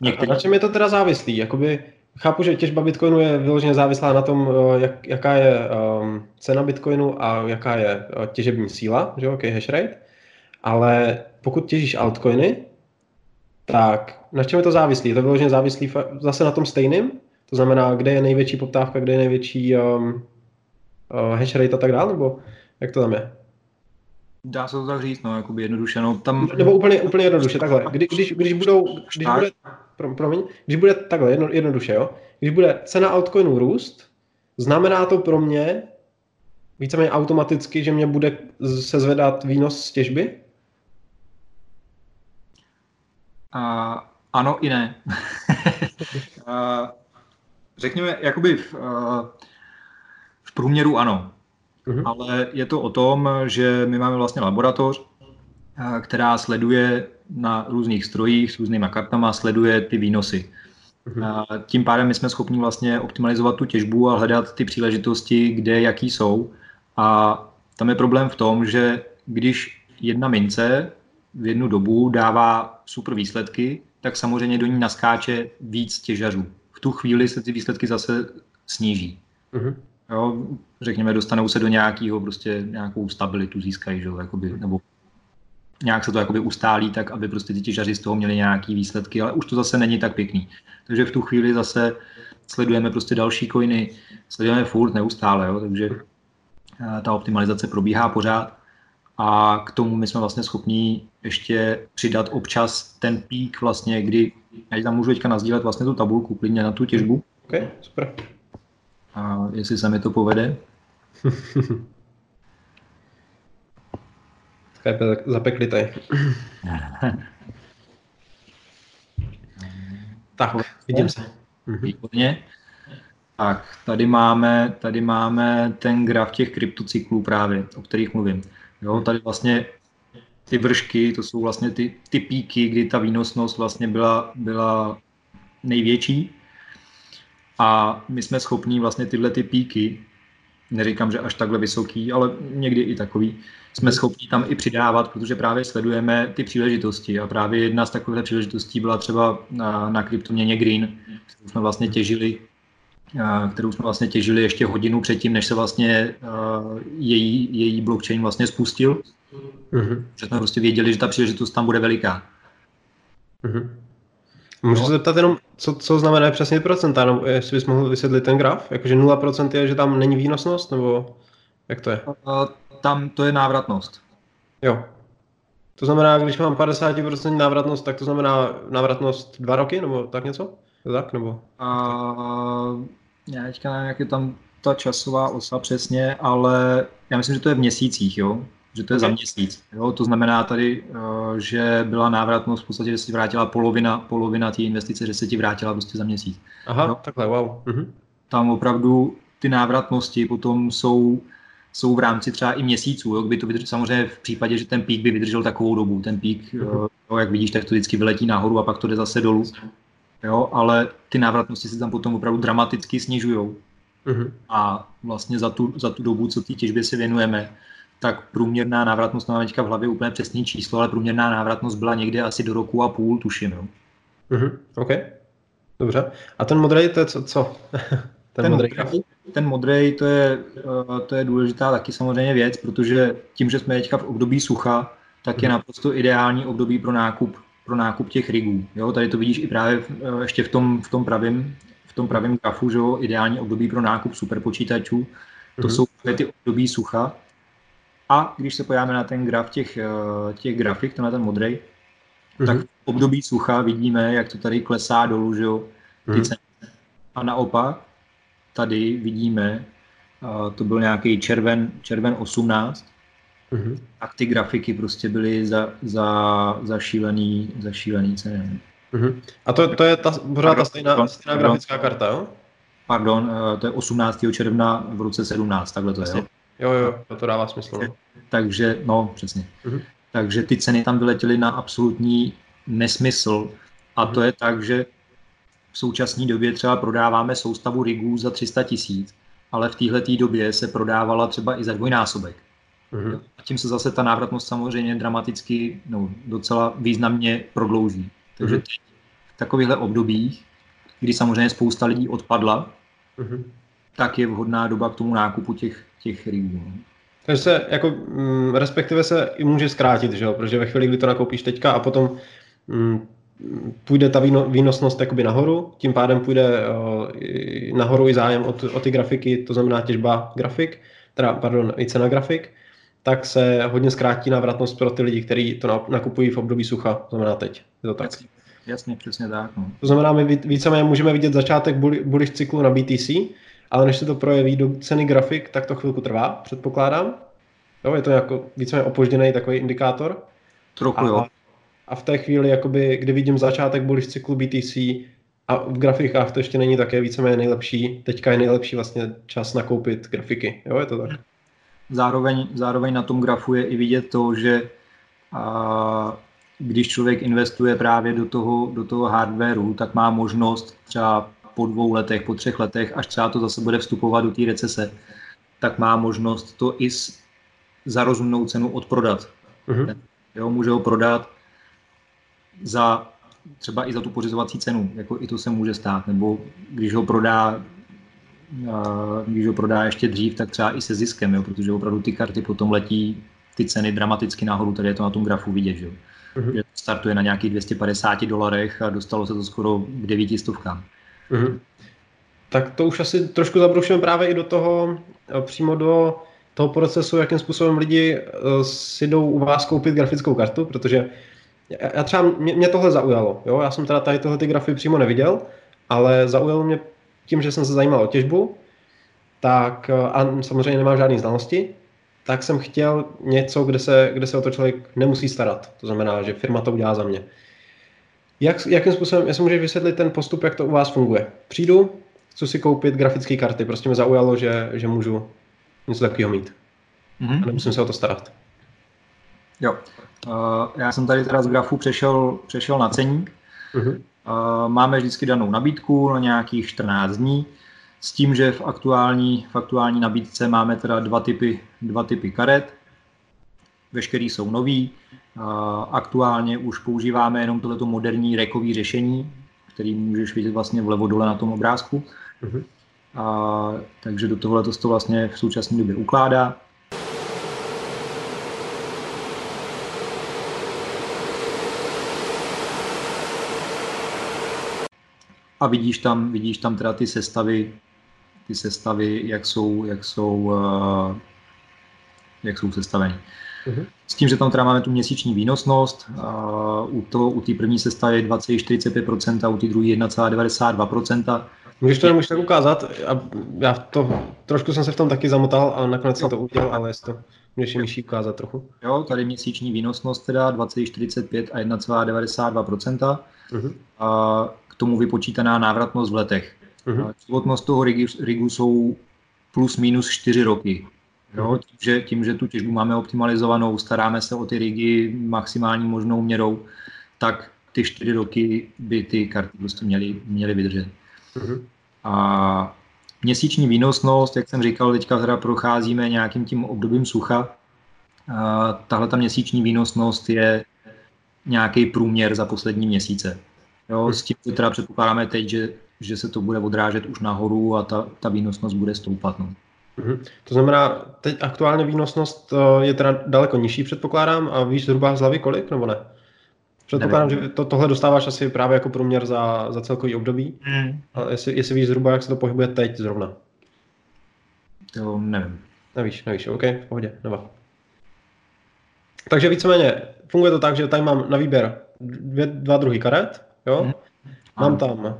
některý... A na čem je to teda závislý? Jakoby chápu, že těžba Bitcoinu je vyloženě závislá na tom, eh, jak, jaká je um, cena Bitcoinu a jaká je uh, těžební síla, že ok, hash rate, ale pokud těžíš altcoiny, tak na čem je to závislý? Je to vyloženě závislý zase na tom stejným? To znamená, kde je největší poptávka, kde je největší um, uh, hash rate a tak dále, nebo jak to tam je? Dá se to tak říct, no, jakoby jednoduše, no, tam... Nebo úplně, úplně jednoduše, takhle, Kdy, když, když budou, když bude, promiň, když bude takhle, jedno, jednoduše, jo, když bude cena altcoinu růst, znamená to pro mě víceméně automaticky, že mě bude se zvedat výnos z těžby? Uh, ano i ne. uh, řekněme, jakoby v, uh, v průměru ano. Uh-huh. Ale je to o tom, že my máme vlastně laboratoř, která sleduje na různých strojích s různýma kartama, sleduje ty výnosy. Uh-huh. Tím pádem my jsme schopni vlastně optimalizovat tu těžbu a hledat ty příležitosti, kde jaký jsou. A tam je problém v tom, že když jedna mince v jednu dobu dává super výsledky, tak samozřejmě do ní naskáče víc těžařů. V tu chvíli se ty výsledky zase sníží. Uh-huh. Jo, řekněme, dostanou se do nějakého, prostě nějakou stabilitu získají, že, jakoby, nebo nějak se to jakoby ustálí tak, aby prostě ty těžaři z toho měli nějaký výsledky, ale už to zase není tak pěkný. Takže v tu chvíli zase sledujeme prostě další coiny, sledujeme furt neustále, jo, takže eh, ta optimalizace probíhá pořád a k tomu my jsme vlastně schopní ještě přidat občas ten pík vlastně, kdy, já tam můžu teďka nazdílet vlastně tu tabulku klidně na tu těžbu. Ok, super. A jestli se mi to povede. Skype zapeklitej. tak, vidím se. Mhm. Výborně. Tak, tady máme, tady máme ten graf těch kryptocyklů právě, o kterých mluvím. Jo, tady vlastně ty vršky, to jsou vlastně ty, ty píky, kdy ta výnosnost vlastně byla, byla největší a my jsme schopní vlastně tyhle ty píky, neříkám, že až takhle vysoký, ale někdy i takový, jsme schopni tam i přidávat, protože právě sledujeme ty příležitosti a právě jedna z takových příležitostí byla třeba na, na kryptoměně Green, kterou jsme vlastně těžili kterou jsme vlastně těžili ještě hodinu předtím, než se vlastně její, její blockchain vlastně spustil. Uh-huh. Že jsme prostě věděli, že ta příležitost tam bude veliká. Uh-huh. Můžu se zeptat jenom, co, co znamená přesně procenta, nebo jestli bys mohl vysvětlit ten graf? Jakože 0% je, že tam není výnosnost, nebo jak to je? Tam to je návratnost. Jo. To znamená, když mám 50% návratnost, tak to znamená návratnost dva roky, nebo tak něco? Tak, nebo? Uh, já teďka nevím, jak je tam ta časová osa přesně, ale já myslím, že to je v měsících, jo? že to je okay. za měsíc. Jo? To znamená tady, eh, že byla návratnost v podstatě, že si vrátila polovina, polovina té investice, že se ti vrátila prostě za měsíc. Aha, jo? takhle, wow. Mhm. Tam opravdu ty návratnosti potom jsou, jsou v rámci třeba i měsíců, jo? Kdyby to vydržel, samozřejmě v případě, že ten pík by vydržel takovou dobu. Ten pík, mhm. jo, jak vidíš, tak to vždycky vyletí nahoru a pak to jde zase dolů. Jo? Ale ty návratnosti se tam potom opravdu dramaticky snižují. Mhm. A vlastně za tu, za tu dobu, co té těžbě se věnujeme, tak průměrná návratnost, máme teďka v hlavě úplně přesný číslo, ale průměrná návratnost byla někde asi do roku a půl, tuším. Jo. Mm-hmm. OK, dobře. A ten modrý, to je co? co? ten, ten modrý, ten modrý to je, uh, to je důležitá taky samozřejmě věc, protože tím, že jsme teďka v období sucha, tak je mhm. naprosto ideální období pro nákup, pro nákup těch rigů. Jo, tady to vidíš i právě uh, ještě v tom, v tom pravém v tom pravém grafu, že jo, ideální období pro nákup superpočítačů. To mm-hmm. jsou ty období sucha, a když se podíváme na ten graf těch, eh, těch grafik, tenhle ten modrý, mm-hmm. tak v období sucha vidíme, jak to tady klesá dolů, že jo, ty mm-hmm. A naopak, tady vidíme, to byl nějaký červen, červen 18, Mm-hmm. A ty grafiky prostě byly za, za, za, šílený, za šílený ceny. Mm-hmm. A to, to je ta, pořád ta stejná, stejná grafická karta, jo? Pardon, eh, to je 18. června v roce 17, takhle to je, jo? Jo, jo, to dává smysl. No. Takže, no, přesně. Mm-hmm. Takže ty ceny tam vyletěly na absolutní nesmysl. A mm-hmm. to je tak, že v současné době třeba prodáváme soustavu rigů za 300 tisíc, ale v této době se prodávala třeba i za dvojnásobek. Mm-hmm. A tím se zase ta návratnost samozřejmě dramaticky, no, docela významně prodlouží. Takže mm-hmm. v takovýchhle obdobích, kdy samozřejmě spousta lidí odpadla, mm-hmm. tak je vhodná doba k tomu nákupu těch, těch rigů. No. Takže se jako, mm, respektive se i může zkrátit, že jo? protože ve chvíli, kdy to nakoupíš teďka a potom mm, půjde ta výnosnost jakoby nahoru, tím pádem půjde uh, nahoru i zájem o, o ty grafiky, to znamená těžba grafik, teda, pardon, i cena grafik, tak se hodně zkrátí návratnost pro ty lidi, kteří to nakupují v období sucha, to znamená teď. Je to tak? Jasně, jasně přesně tak. No. To znamená, my víceméně můžeme vidět začátek bullish cyklu na BTC, ale než se to projeví do ceny grafik, tak to chvilku trvá, předpokládám. Jo, je to jako víceméně opožděný takový indikátor. Trochu, jo. A v té chvíli, jakoby, kdy vidím začátek bullish cyklu BTC a v grafikách to ještě není také víceméně nejlepší, teďka je nejlepší vlastně čas nakoupit grafiky. Jo, je to tak? Zároveň, zároveň na tom grafu je i vidět to, že a, když člověk investuje právě do toho, do toho hardwareu, tak má možnost třeba po dvou letech, po třech letech, až třeba to zase bude vstupovat do té recese, tak má možnost to i s, za rozumnou cenu odprodat. Uh-huh. Jo, může ho prodat za třeba i za tu pořizovací cenu, jako i to se může stát, nebo když ho prodá když ho prodá ještě dřív, tak třeba i se ziskem, jo, protože opravdu ty karty potom letí ty ceny dramaticky nahoru, tady je to na tom grafu vidět, že, uh-huh. že startuje na nějakých 250 dolarech a dostalo se to skoro k 900. Uh-huh. Tak to už asi trošku zabrušujeme právě i do toho, eh, přímo do toho procesu, jakým způsobem lidi eh, si jdou u vás koupit grafickou kartu, protože já třeba, mě, mě tohle zaujalo, jo? já jsem teda tady tohle ty grafy přímo neviděl, ale zaujalo mě tím, že jsem se zajímal o těžbu, tak eh, a samozřejmě nemám žádné znalosti, tak jsem chtěl něco, kde se, kde se o to člověk nemusí starat. To znamená, že firma to udělá za mě. Jak, jakým způsobem, jestli můžeš vysvětlit ten postup, jak to u vás funguje. Přijdu, chci si koupit grafické karty, prostě mě zaujalo, že, že můžu něco takového mít. Mm-hmm. A nemusím se o to starat. Jo. Uh, já jsem tady teda z grafu přešel, přešel na ceník. Mm-hmm. Uh, máme vždycky danou nabídku na nějakých 14 dní, s tím, že v aktuální, v aktuální nabídce máme teda dva typy, dva typy karet. Veškerý jsou nový. Uh, aktuálně už používáme jenom tohleto moderní rekový řešení, který můžeš vidět vlastně vlevo dole na tom obrázku. Mm-hmm. A, takže do tohle to vlastně v současné době ukládá. A vidíš tam, vidíš tam teda ty sestavy, ty sestavy, jak jsou, jak jsou, uh, jak jsou sestaveny. Uh-huh. S tím, že tam teda máme tu měsíční výnosnost, uh, u, to, u té první sestavy 2,45% a u té druhé 1,92%. Můžeš to můžeš tak ukázat? A já to, trošku jsem se v tom taky zamotal a nakonec jsem to udělal, ale jestli to můžeš mi ukázat trochu. Jo, tady měsíční výnosnost teda 2,45 a 1,92%. Uh-huh. A k tomu vypočítaná návratnost v letech. Uh-huh. Životnost toho rigu, rigu jsou plus minus 4 roky. Jo, tím, že, tím, že tu těžbu máme optimalizovanou, staráme se o ty rigy maximální možnou měrou, tak ty čtyři roky by ty karty prostě měly, měly vydržet. Uh-huh. A měsíční výnosnost, jak jsem říkal, teďka teda procházíme nějakým tím obdobím sucha. A tahle ta měsíční výnosnost je nějaký průměr za poslední měsíce. Jo, s tím že teda předpokládáme teď, že, že se to bude odrážet už nahoru a ta, ta výnosnost bude stoupat. No. Mm-hmm. To znamená, teď aktuálně výnosnost eh, je teda daleko nižší, předpokládám, a víš zhruba z hlavy kolik, nebo ne? Předpokládám, nevím. že to, tohle dostáváš asi právě jako průměr za, za celkový období. Mm. Ale jestli, jestli víš zhruba, jak se to pohybuje teď zrovna. To nevím. Nevíš, nevíš, OK, v pohodě, nebo. Takže víceméně funguje to tak, že tady mám na výběr dvě, dva druhy karet, jo? Mm. Mám tam,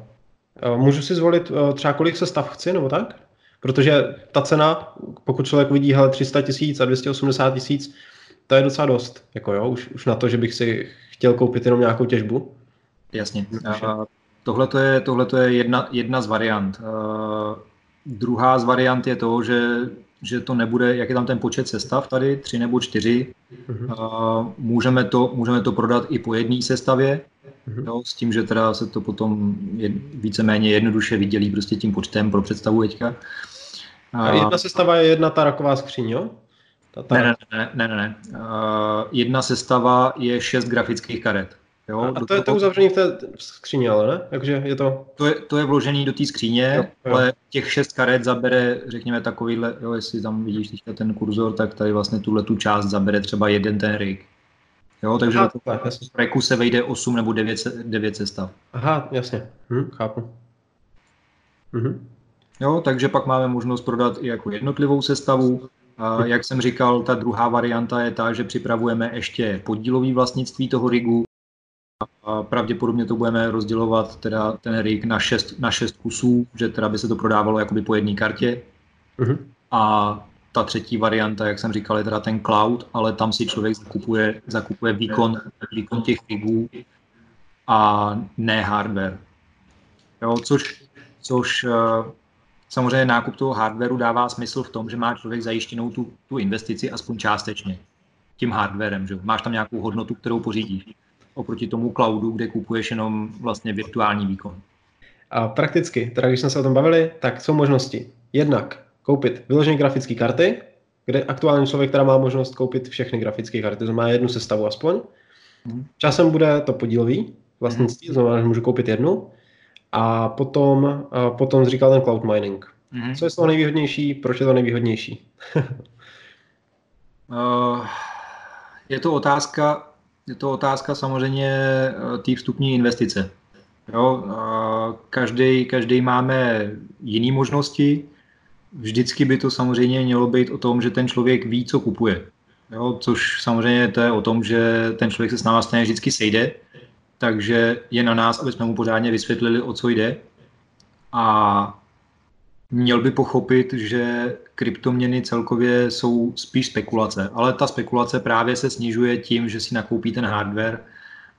eh, můžu si zvolit eh, třeba kolik se stav chci, nebo tak? Protože ta cena, pokud člověk vidí hele, 300 tisíc a 280 tisíc, to je docela dost, jako jo, už, už na to, že bych si chtěl koupit jenom nějakou těžbu. Jasně. Tohle je, tohleto je jedna, jedna z variant. Uh, druhá z variant je to, že, že to nebude, jak je tam ten počet sestav tady, tři nebo čtyři. Uh-huh. Uh, můžeme, to, můžeme to prodat i po jedné sestavě, uh-huh. jo, s tím, že teda se to potom je, víceméně jednoduše vydělí prostě tím počtem pro představu teďka. A jedna sestava je jedna ta raková skříň, jo? Ta, ta... Ne, ne, ne, ne, ne. Uh, jedna sestava je šest grafických karet. Jo, a, a to je to uzavřený v té skříně, ale ne? Takže je to... To je, to je vložený do té skříně, jo, jo. ale těch šest karet zabere, řekněme, takovýhle, jo, jestli tam vidíš teďka ten kurzor, tak tady vlastně tuhle tu část zabere třeba jeden ten rig. Jo, takže Aha, do toho reku se vejde 8 nebo 9, 9 sestav. Aha, jasně, hm, chápu. Mhm. Jo, takže pak máme možnost prodat i jako jednotlivou sestavu. A jak jsem říkal, ta druhá varianta je ta, že připravujeme ještě podílový vlastnictví toho rigu, a pravděpodobně to budeme rozdělovat teda ten rig na šest, na šest kusů, že teda by se to prodávalo jakoby po jedné kartě. Uh-huh. A ta třetí varianta, jak jsem říkal, je teda ten cloud, ale tam si člověk zakupuje, zakupuje výkon, výkon těch rigů a ne hardware. Jo, což, což uh, samozřejmě nákup toho hardwareu dává smysl v tom, že má člověk zajištěnou tu, tu investici aspoň částečně tím hardwarem. Že? Máš tam nějakou hodnotu, kterou pořídíš oproti tomu cloudu, kde kupuješ jenom vlastně virtuální výkon. A prakticky, teda když jsme se o tom bavili, tak jsou možnosti. Jednak koupit vyložené grafické karty, kde aktuálně člověk teda má možnost koupit všechny grafické karty, to má jednu sestavu aspoň. Mhm. Časem bude to podílový vlastnictví, to znamená, že můžu koupit jednu. A potom, a potom říkal ten cloud mining. Mm-hmm. Co je z toho nejvýhodnější? Proč je to nejvýhodnější? uh, je to otázka, je to otázka samozřejmě eh, té vstupní investice. Jo, každý, každý máme jiné možnosti. Vždycky by to samozřejmě mělo být o tom, že ten člověk ví, co kupuje. Jo, což samozřejmě to je o tom, že ten člověk se s náma stejně vždycky sejde, takže je na nás, aby jsme mu pořádně vysvětlili, o co jde. A měl by pochopit, že kryptoměny celkově jsou spíš spekulace, ale ta spekulace právě se snižuje tím, že si nakoupí ten hardware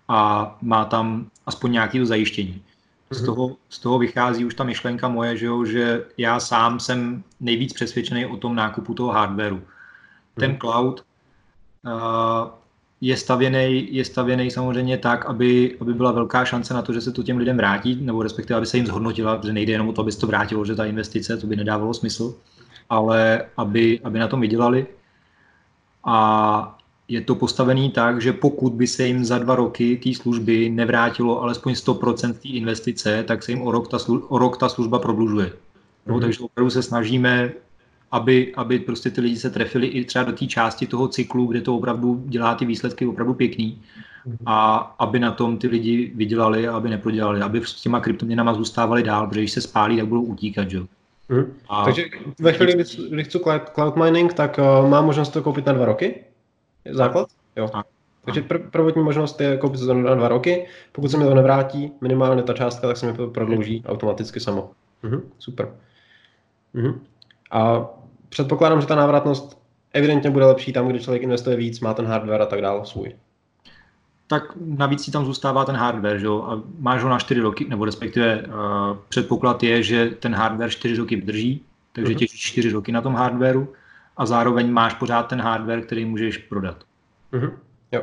a má tam aspoň nějaký zajištění. Z mhm. toho, z toho vychází už ta myšlenka moje, že, jo, že já sám jsem nejvíc přesvědčený o tom nákupu toho hardwareu. Ten mhm. cloud uh, je stavěný, je stavěný samozřejmě tak, aby, aby byla velká šance na to, že se to těm lidem vrátí, nebo respektive, aby se jim zhodnotila, protože nejde jenom o to, aby se to vrátilo, že ta investice, to by nedávalo smysl, ale aby, aby na tom vydělali. A je to postavený tak, že pokud by se jim za dva roky té služby nevrátilo alespoň 100% té investice, tak se jim o rok ta, služba, o rok ta služba prodlužuje. No, mm-hmm. Takže opravdu se snažíme aby, aby prostě ty lidi se trefili i třeba do té části toho cyklu, kde to opravdu dělá ty výsledky opravdu pěkný a aby na tom ty lidi vydělali a aby neprodělali, aby s těma kryptoměnama zůstávali dál, protože když se spálí, tak budou utíkat, že? Hmm. A... Takže ve chvíli, kdy, chci cloud mining, tak uh, má možnost to koupit na dva roky? Základ? Jo. A. Takže pr- prvotní možnost je koupit to na dva roky. Pokud se mi to nevrátí, minimálně ta částka, tak se mi to prodlouží automaticky samo. Mhm, super. Mhm. A předpokládám, že ta návratnost evidentně bude lepší tam, kde člověk investuje víc, má ten hardware a tak dále svůj. Tak navíc si tam zůstává ten hardware, že jo? A máš ho na 4 roky, nebo respektive uh, předpoklad je, že ten hardware 4 roky vydrží, takže uh-huh. těžíš 4 roky na tom hardwareu a zároveň máš pořád ten hardware, který můžeš prodat. Uh-huh. Jo.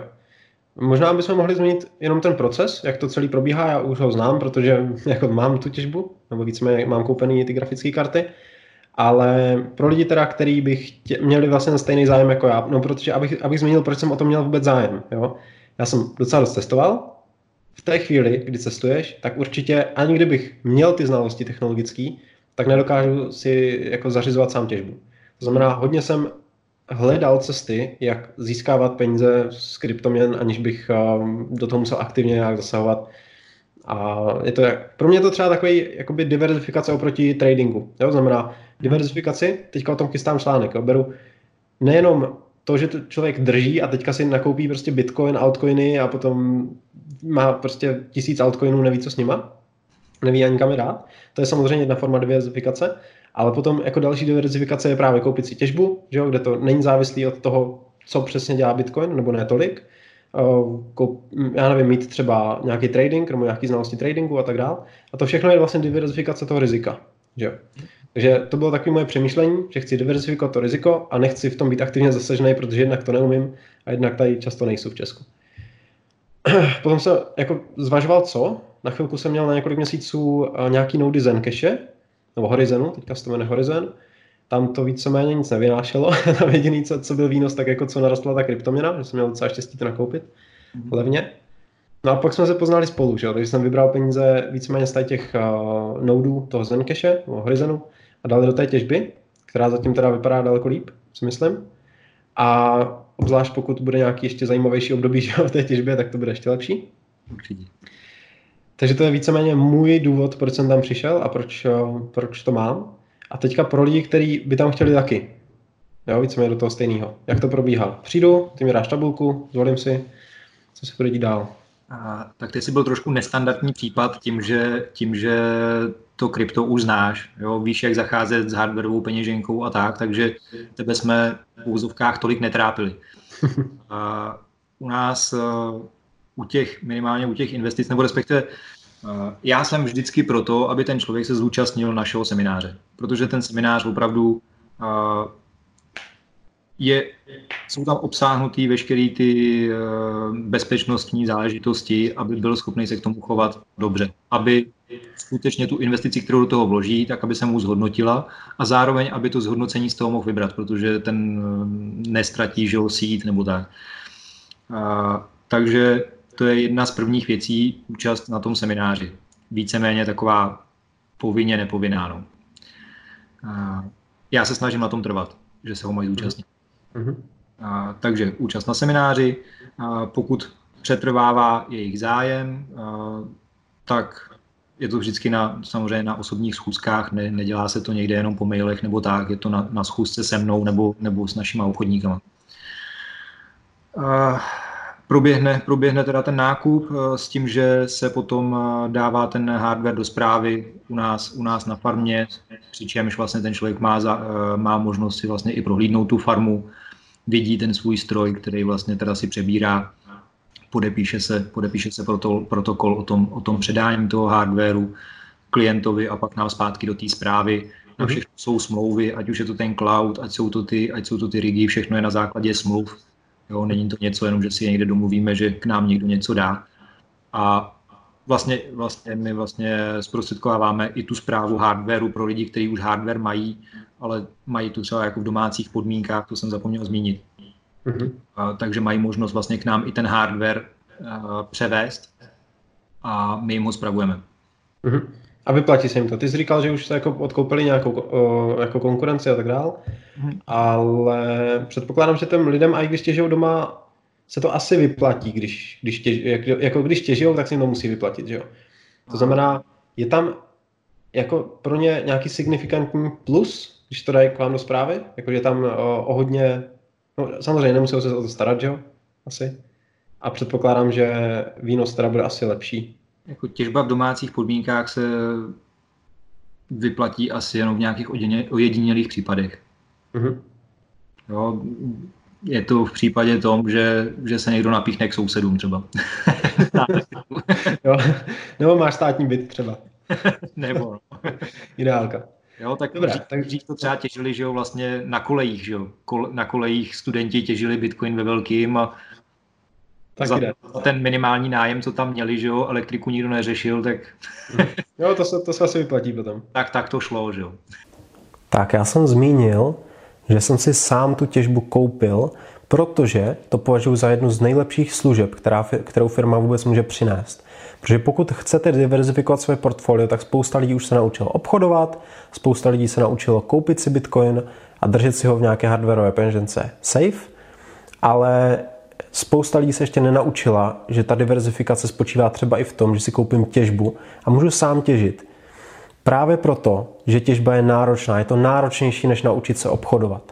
Možná bychom mohli změnit jenom ten proces, jak to celý probíhá, já už ho znám, protože jako mám tu těžbu, nebo víceméně mám koupený ty grafické karty, ale pro lidi teda, který by chtě, měli vlastně stejný zájem jako já, no protože abych, abych změnil, proč jsem o tom měl vůbec zájem, jo. Já jsem docela dost testoval, v té chvíli, kdy cestuješ, tak určitě ani kdybych měl ty znalosti technologické, tak nedokážu si jako zařizovat sám těžbu. To znamená, hodně jsem hledal cesty, jak získávat peníze z kryptoměn, aniž bych um, do toho musel aktivně nějak zasahovat. A je to, pro mě to třeba takový jakoby diverzifikace oproti tradingu. Jo? Znamená, diverzifikaci, teďka o tom chystám článek, jo, beru nejenom to, že to člověk drží a teďka si nakoupí prostě bitcoin, altcoiny a potom má prostě tisíc altcoinů, neví co s nima, neví ani kam je dát. To je samozřejmě jedna forma diverzifikace, ale potom jako další diverzifikace je právě koupit si těžbu, že jo, kde to není závislý od toho, co přesně dělá Bitcoin, nebo ne tolik. Já nevím, mít třeba nějaký trading, nebo nějaký znalosti tradingu a tak dále. A to všechno je vlastně diversifikace toho rizika. Že? Takže to bylo takové moje přemýšlení, že chci diversifikovat to riziko a nechci v tom být aktivně zasažený, protože jednak to neumím a jednak tady často nejsou v Česku. Potom jsem jako zvažoval co. Na chvilku jsem měl na několik měsíců eh, nějaký nody Zencache, nebo Horizonu, teďka se to jmenuje Horizon. Tam to víceméně nic nevynášelo. Tam jediný, co, co byl výnos, tak jako co narostla ta kryptoměna, že jsem měl docela štěstí to nakoupit mm-hmm. levně. No a pak jsme se poznali spolu, že? takže jsem vybral peníze víceméně z těch uh, nodů toho Zencache, nebo Horizonu, a dali do té těžby, která zatím teda vypadá daleko líp, si myslím. A obzvlášť pokud bude nějaký ještě zajímavější období že v té těžbě, tak to bude ještě lepší. Určitě. Takže to je víceméně můj důvod, proč jsem tam přišel a proč, proč to mám. A teďka pro lidi, kteří by tam chtěli taky. Jo, víceméně do toho stejného. Jak to probíhá? Přijdu, ty mi dáš tabulku, zvolím si, co se bude dít dál. A, tak ty jsi byl trošku nestandardní případ tím, že, tím, že to krypto už znáš, jo? víš, jak zacházet s hardwareovou peněženkou a tak, takže tebe jsme v úzovkách tolik netrápili. A u nás, eh, u těch, minimálně u těch investic, nebo respektive já jsem vždycky proto, aby ten člověk se zúčastnil našeho semináře, protože ten seminář opravdu eh, je, jsou tam obsáhnutý veškeré ty bezpečnostní záležitosti, aby byl schopný se k tomu chovat dobře. Aby skutečně tu investici, kterou do toho vloží, tak aby se mu zhodnotila a zároveň, aby to zhodnocení z toho mohl vybrat, protože ten nestratí, že ho sít nebo tak. A, takže to je jedna z prvních věcí, účast na tom semináři. Víceméně taková povinně nepovinná. No. A, já se snažím na tom trvat, že se ho mají zúčastnit. Mm-hmm. A, takže účast na semináři, a pokud přetrvává jejich zájem, a, tak je to vždycky na, samozřejmě na osobních schůzkách, ne, nedělá se to někde jenom po mailech nebo tak, je to na, na schůzce se mnou nebo, nebo s našimi obchodníkama. Uh, proběhne, proběhne teda ten nákup uh, s tím, že se potom uh, dává ten hardware do zprávy u nás, u nás na farmě, přičemž vlastně ten člověk má, za, má možnost si vlastně i prohlídnout tu farmu, vidí ten svůj stroj, který vlastně teda si přebírá podepíše se, podepíše se protokol o tom, o tom předání toho hardwareu klientovi a pak nám zpátky do té zprávy. Na mhm. všechno jsou smlouvy, ať už je to ten cloud, ať jsou to ty, ať jsou to ty rigy, všechno je na základě smluv. Jo, není to něco jenom, že si někde domluvíme, že k nám někdo něco dá. A vlastně, vlastně my vlastně zprostředkováváme i tu zprávu hardwareu pro lidi, kteří už hardware mají, ale mají tu třeba jako v domácích podmínkách, to jsem zapomněl zmínit. Mm-hmm. A, takže mají možnost vlastně k nám i ten hardware a, převést a my jim ho spravujeme. Mm-hmm. A vyplatí se jim to. Ty jsi říkal, že už se jako odkoupili nějakou o, jako konkurenci a tak dál, mm-hmm. ale předpokládám, že těm lidem, i když těžou doma, se to asi vyplatí, když, když těž, jak, jako když těžou, tak si jim to musí vyplatit, že jo? To znamená, je tam jako pro ně nějaký signifikantní plus, když to dají k vám do zprávy? Jako, že tam o, o hodně No, samozřejmě nemusel se o to starat, že jo? Asi. A předpokládám, že výnos teda bude asi lepší. Jako těžba v domácích podmínkách se vyplatí asi jenom v nějakých ojedinělých případech. Mm-hmm. Jo, je to v případě tom, že, že se někdo napíchne k sousedům třeba. jo, nebo máš státní byt třeba. nebo. No. Ideálka. Jo, tak, Dobrá, dřív, tak dřív to třeba těžili, že jo, vlastně na kolejích, že jo. Kol, na kolejích studenti těžili Bitcoin ve velkým a tak za ten minimální nájem, co tam měli, že jo, elektriku nikdo neřešil, tak... jo, to se, to se asi vyplatí potom. Tak, tak to šlo, že jo. Tak já jsem zmínil, že jsem si sám tu těžbu koupil, protože to považuji za jednu z nejlepších služeb, která, kterou firma vůbec může přinést. Protože pokud chcete diverzifikovat své portfolio, tak spousta lidí už se naučilo obchodovat, spousta lidí se naučilo koupit si Bitcoin a držet si ho v nějaké hardwareové peněžence safe, ale spousta lidí se ještě nenaučila, že ta diverzifikace spočívá třeba i v tom, že si koupím těžbu a můžu sám těžit. Právě proto, že těžba je náročná, je to náročnější, než naučit se obchodovat.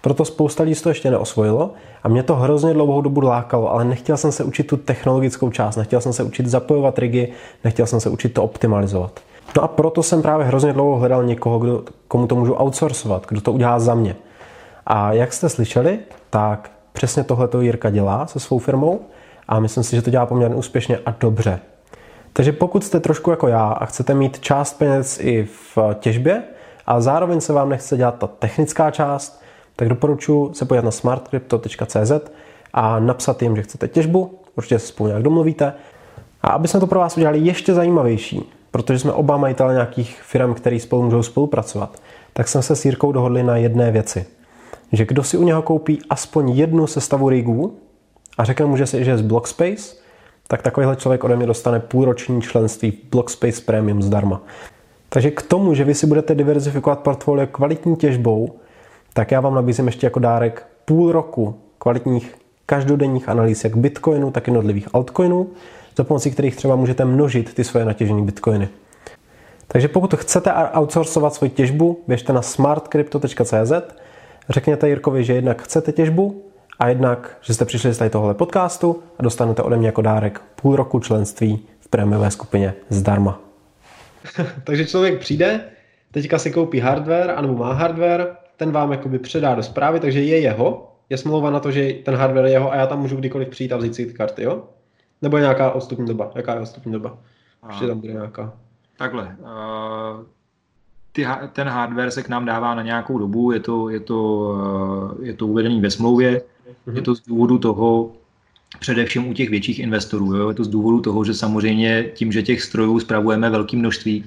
Proto spousta lidí to ještě neosvojilo a mě to hrozně dlouhou dobu lákalo, ale nechtěl jsem se učit tu technologickou část, nechtěl jsem se učit zapojovat rigy, nechtěl jsem se učit to optimalizovat. No a proto jsem právě hrozně dlouho hledal někoho, kdo, komu to můžu outsourcovat, kdo to udělá za mě. A jak jste slyšeli, tak přesně tohle to Jirka dělá se svou firmou a myslím si, že to dělá poměrně úspěšně a dobře. Takže pokud jste trošku jako já a chcete mít část peněz i v těžbě, a zároveň se vám nechce dělat ta technická část, tak doporučuji se podívat na smartcrypto.cz a napsat jim, že chcete těžbu, určitě se spolu nějak domluvíte. A aby jsme to pro vás udělali ještě zajímavější, protože jsme oba majitele nějakých firm, které spolu můžou spolupracovat, tak jsme se s Jirkou dohodli na jedné věci. Že kdo si u něho koupí aspoň jednu sestavu rigů a řekne mu, že, si, že je z Blockspace, tak takovýhle člověk ode mě dostane půlroční členství v Blockspace Premium zdarma. Takže k tomu, že vy si budete diverzifikovat portfolio kvalitní těžbou, tak já vám nabízím ještě jako dárek půl roku kvalitních každodenních analýz jak Bitcoinu, tak i jednotlivých altcoinů, za pomocí kterých třeba můžete množit ty svoje natěžené Bitcoiny. Takže pokud chcete outsourcovat svoji těžbu, běžte na smartcrypto.cz, řekněte Jirkovi, že jednak chcete těžbu a jednak, že jste přišli z tady tohle podcastu a dostanete ode mě jako dárek půl roku členství v prémiové skupině zdarma. Takže člověk přijde, teďka si koupí hardware, anebo má hardware, ten vám jakoby předá do zprávy, takže je jeho, je smlouva na to, že ten hardware je jeho a já tam můžu kdykoliv přijít a vzít si ty karty, jo? Nebo je nějaká odstupní doba? Jaká je odstupní doba? Ještě tam bude nějaká. Takhle. Uh, ty, ten hardware se k nám dává na nějakou dobu, je to, je to, uh, je to uvedený ve smlouvě, mm-hmm. je to z důvodu toho, především u těch větších investorů. Jo? Je to z důvodu toho, že samozřejmě tím, že těch strojů spravujeme velké množství,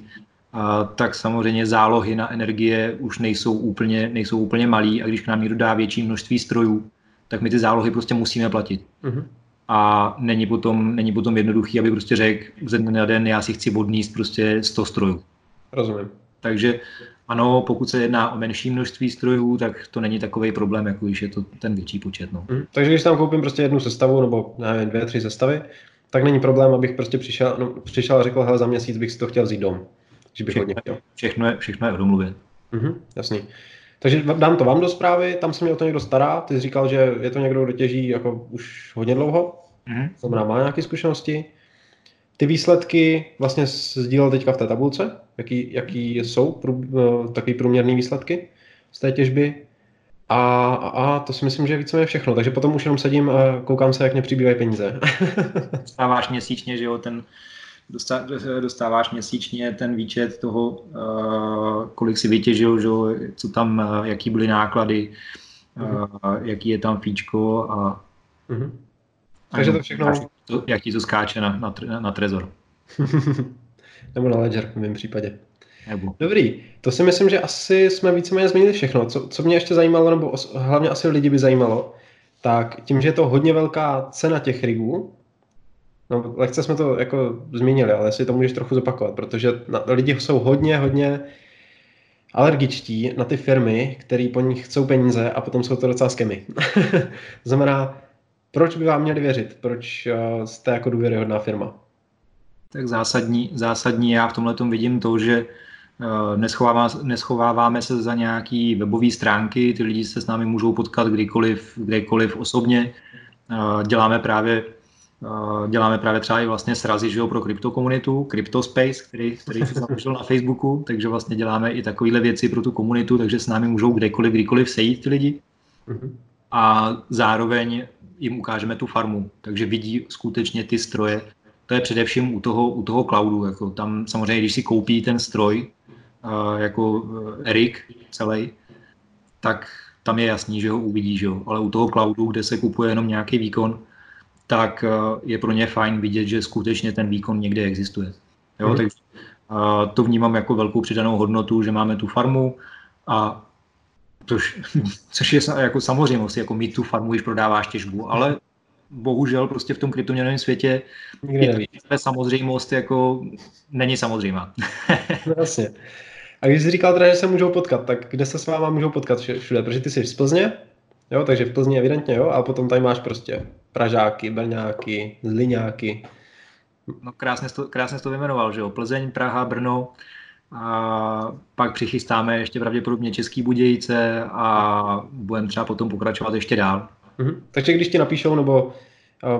a tak samozřejmě zálohy na energie už nejsou úplně, nejsou úplně malý a když k nám někdo dá větší množství strojů, tak my ty zálohy prostě musíme platit. Mm-hmm. A není potom, není potom jednoduchý, aby prostě řekl ze dne na den, já si chci odníst prostě 100 strojů. Rozumím. Takže ano, pokud se jedná o menší množství strojů, tak to není takový problém, jako když je to ten větší počet. No. Mm. Takže když tam koupím prostě jednu sestavu, nebo nevím, dvě, tři sestavy, tak není problém, abych prostě přišel, no, přišel a řekl, hele, za měsíc bych si to chtěl vzít dom. Že bych všechno, hodně chtěl. Všechno je, všechno je o domluvě. Mm-hmm, jasný. Takže dám to vám do zprávy, tam se mě o to někdo stará, ty jsi říkal, že je to někdo, kdo těží jako už hodně dlouho, mm-hmm. znamená má nějaké zkušenosti. Ty výsledky vlastně sdílel teďka v té tabulce, jaký, jaký jsou prů, eh, takový průměrný výsledky z té těžby. A, a to si myslím, že je víceméně všechno. Takže potom už jenom sedím a koukám se, jak mě přibývají peníze. dostáváš měsíčně, že jo, ten, dostáváš měsíčně ten výčet toho, eh, kolik si vytěžil, že jo, co tam, eh, jaký byly náklady, uh-huh. jaký je tam fíčko a uh-huh. Takže to všechno... Jak ti to skáče na, na, na trezor. Nebo na ledger v mém případě. Nebo. Dobrý, to si myslím, že asi jsme víceméně změnili všechno. Co, co mě ještě zajímalo, nebo os, hlavně asi lidi by zajímalo, tak tím, že je to hodně velká cena těch rigů, no lehce jsme to jako zmínili, ale jestli to můžeš trochu zopakovat, protože na, lidi jsou hodně, hodně alergičtí na ty firmy, které po nich chcou peníze a potom jsou to docela skemy. znamená, proč by vám měli věřit? Proč uh, jste jako důvěryhodná firma? Tak zásadní, zásadní já v tomhle vidím to, že uh, neschovává, neschováváme se za nějaký webové stránky, ty lidi se s námi můžou potkat kdykoliv, kdekoliv osobně. Uh, děláme právě děláme právě třeba i vlastně srazy že jo, pro kryptokomunitu, CryptoSpace, který, který se založil na Facebooku, takže vlastně děláme i takovéhle věci pro tu komunitu, takže s námi můžou kdekoliv, kdykoliv sejít ty lidi. Mm-hmm. A zároveň jim ukážeme tu farmu, takže vidí skutečně ty stroje. To je především u toho, u toho cloudu. Jako tam samozřejmě, když si koupí ten stroj, uh, jako Erik celý, tak tam je jasný, že ho uvidí, že jo? ale u toho cloudu, kde se kupuje jenom nějaký výkon, tak uh, je pro ně fajn vidět, že skutečně ten výkon někde existuje. Jo? Mm. Takže to vnímám jako velkou přidanou hodnotu, že máme tu farmu a Což, což je jako samozřejmost, jako mít tu farmu, když prodáváš těžbu, ale bohužel prostě v tom kryptoměnovém světě je to samozřejmost jako není samozřejmá. no, jasně. A když jsi říkal teda, že se můžou potkat, tak kde se s váma můžou potkat všude? Protože ty jsi z Plzně, jo, takže v Plzni evidentně, jo, a potom tady máš prostě Pražáky, Brňáky, Zliňáky. No krásně jsi to, krásně to vyjmenoval, že jo, Plzeň, Praha, Brno, a pak přichystáme ještě pravděpodobně Český Budějice a budeme třeba potom pokračovat ještě dál. Mm-hmm. Takže když ti napíšou nebo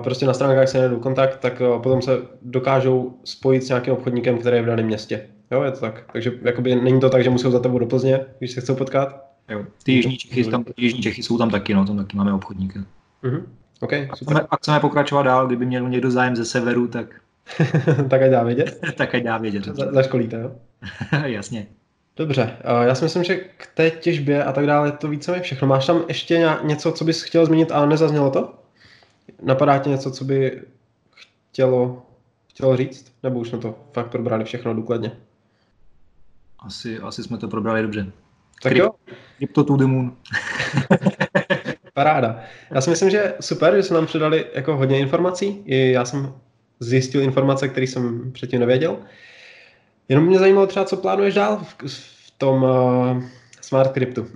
prostě na stránkách se najdou kontakt, tak potom se dokážou spojit s nějakým obchodníkem, který je v daném městě. Jo, je to tak. Takže jakoby není to tak, že musí za tebou do Plzně, když se chcou potkat? Jo. Ty jižní Čechy, tam, ty jižní Čechy jsou tam taky, no, tam taky máme obchodníky. Mm-hmm. Okay. A, chceme, a chceme pokračovat dál, kdyby měl někdo zájem ze severu, tak... tak ať dá vědět. tak ať dá vědět. Za, zaškolíte, jo? Jasně. Dobře, já si myslím, že k té těžbě a tak dále je to více všechno. Máš tam ještě něco, co bys chtěl zmínit a nezaznělo to? Napadá ti něco, co by chtělo, chtělo říct? Nebo už jsme to fakt probrali všechno důkladně? Asi, asi jsme to probrali dobře. Tak jo. Crypto to the moon. Paráda. Já si myslím, že super, že se nám předali jako hodně informací. I já jsem zjistil informace, které jsem předtím nevěděl. Jenom mě zajímalo třeba, co plánuješ dál v, v tom uh, smart cryptu.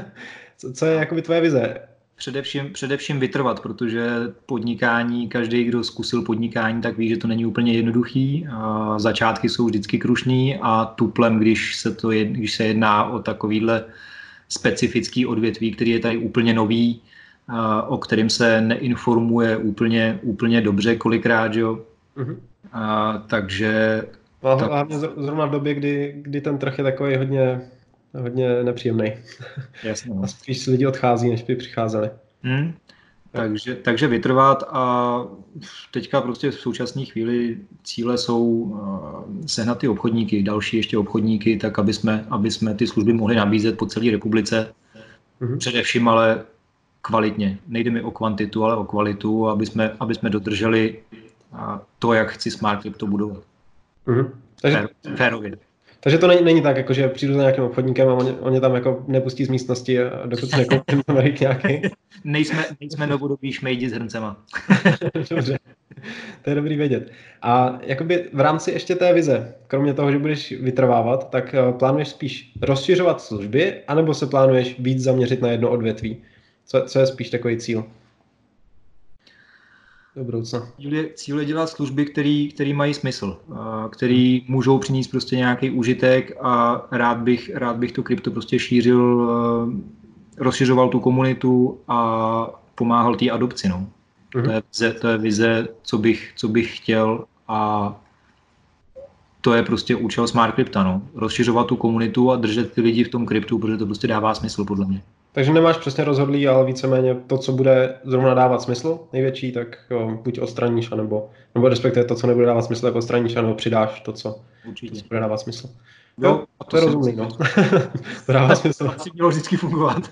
co, co je jakoby tvoje vize? Především, především vytrvat, protože podnikání, každý, kdo zkusil podnikání, tak ví, že to není úplně jednoduchý. A začátky jsou vždycky krušný a tuplem, když se, to je, když se jedná o takovýhle specifický odvětví, který je tady úplně nový, a, o kterým se neinformuje úplně, úplně dobře kolikrát, jo. Mm-hmm. A, takže... A hlavně zrovna v době, kdy, kdy ten trh je takový hodně hodně nepříjemný. Jasně. No. A spíš lidi odchází, než by přicházeli. Hmm. Takže, takže vytrvat a teďka prostě v současné chvíli cíle jsou uh, sehnat ty obchodníky, další ještě obchodníky, tak aby jsme, aby jsme ty služby mohli nabízet po celé republice. Mm-hmm. Především ale kvalitně. Nejde mi o kvantitu, ale o kvalitu, aby jsme, aby jsme dodrželi to, jak chci Smart to budovat. Mm-hmm. Takže... Takže to není, není tak, jako, že přijdu za nějakým obchodníkem a oni, oni tam jako nepustí z místnosti, dokud se nekoupím nějaký. nejsme, nejsme novodobí šmejdi s hrncema. Dobře, to je dobrý vědět. A jakoby v rámci ještě té vize, kromě toho, že budeš vytrvávat, tak eh, plánuješ spíš rozšiřovat služby, anebo se plánuješ víc zaměřit na jedno odvětví? Co, co je spíš takový cíl? Do budoucna. Cíl je, cíl je dělat služby, které mají smysl, který můžou přinést prostě nějaký užitek a rád bych, rád bych to krypto prostě šířil, rozšiřoval tu komunitu a pomáhal té adopci. No. Uh-huh. To, je vize, to je vize, co bych, co bych chtěl a to je prostě účel Smart Crypta, no. Rozšiřovat tu komunitu a držet ty lidi v tom kryptu, protože to prostě dává smysl podle mě. Takže nemáš přesně rozhodlý, ale víceméně to, co bude zrovna dávat smysl největší, tak jo, buď odstraníš, anebo, nebo respektive to, co nebude dávat smysl, tak odstraníš, anebo přidáš to, co, Určitě. to, co bude dávat smysl. Jo, a to, to je rozumný, no. to dává smysl. To asi mělo vždycky fungovat.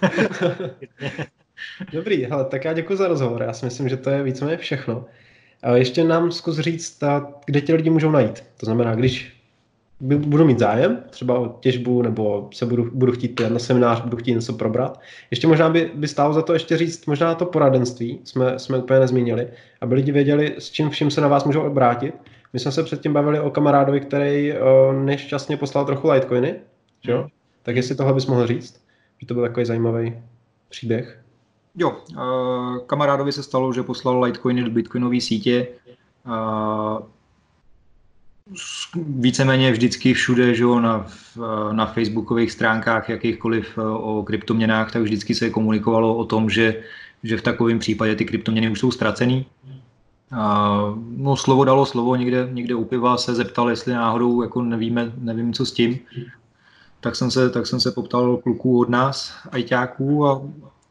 Dobrý, hele, tak já děkuji za rozhovor. Já si myslím, že to je víceméně všechno. A ještě nám zkus říct, kde ti lidi můžou najít. To znamená, když budu mít zájem, třeba o těžbu, nebo se budu, budu chtít na seminář, budu chtít něco probrat. Ještě možná by, by stálo za to ještě říct, možná to poradenství jsme, jsme úplně nezmínili, aby lidi věděli, s čím vším se na vás můžou obrátit. My jsme se předtím bavili o kamarádovi, který o, nešťastně poslal trochu Litecoiny, že jo? Hmm. Tak jestli tohle bys mohl říct, že to byl takový zajímavý příběh. Jo, kamarádovi se stalo, že poslal Litecoiny do bitcoinové sítě víceméně vždycky všude, že na, na facebookových stránkách jakýchkoliv eh, o kryptoměnách, tak vždycky se komunikovalo o tom, že, že v takovém případě ty kryptoměny už jsou ztracený. A, no slovo dalo slovo, někde, někde u piva se zeptal, jestli náhodou jako nevíme, nevím, co s tím. Tak jsem se, tak jsem se poptal kluků od nás, ajťáků a,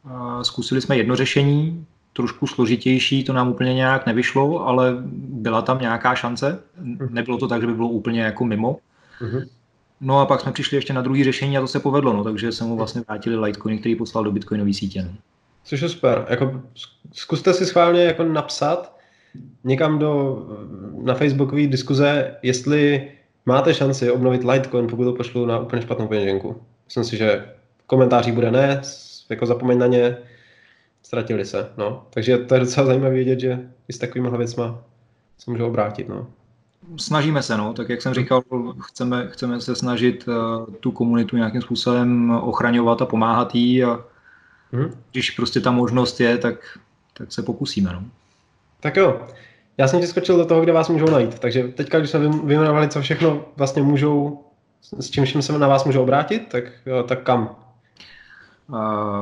a zkusili jsme jedno řešení, trošku složitější, to nám úplně nějak nevyšlo, ale byla tam nějaká šance. Mhm. Nebylo to tak, že by bylo úplně jako mimo. Uh-huh. No a pak jsme přišli ještě na druhý řešení a to se povedlo, no, takže se mu vlastně vrátili Litecoin, který poslal do Bitcoinové sítě. No. Což je super. Jako, zkuste si schválně jako napsat někam do, na Facebookové diskuze, jestli máte šanci obnovit Litecoin, pokud to pošlu na úplně špatnou peněženku. Myslím si, že v komentářích bude ne, jako zapomeň na ně, ztratili se. No. Takže to je docela zajímavé vědět, že i s takovými věcma se můžou obrátit. No. Snažíme se, no, tak jak jsem říkal, chceme, chceme se snažit uh, tu komunitu nějakým způsobem ochraňovat a pomáhat jí a hmm. když prostě ta možnost je, tak, tak se pokusíme. No. Tak jo, já jsem ti skočil do toho, kde vás můžou najít, takže teďka, když jsme vyjmenovali, co všechno vlastně můžou, s čím se na vás můžou obrátit, tak, jo, tak kam?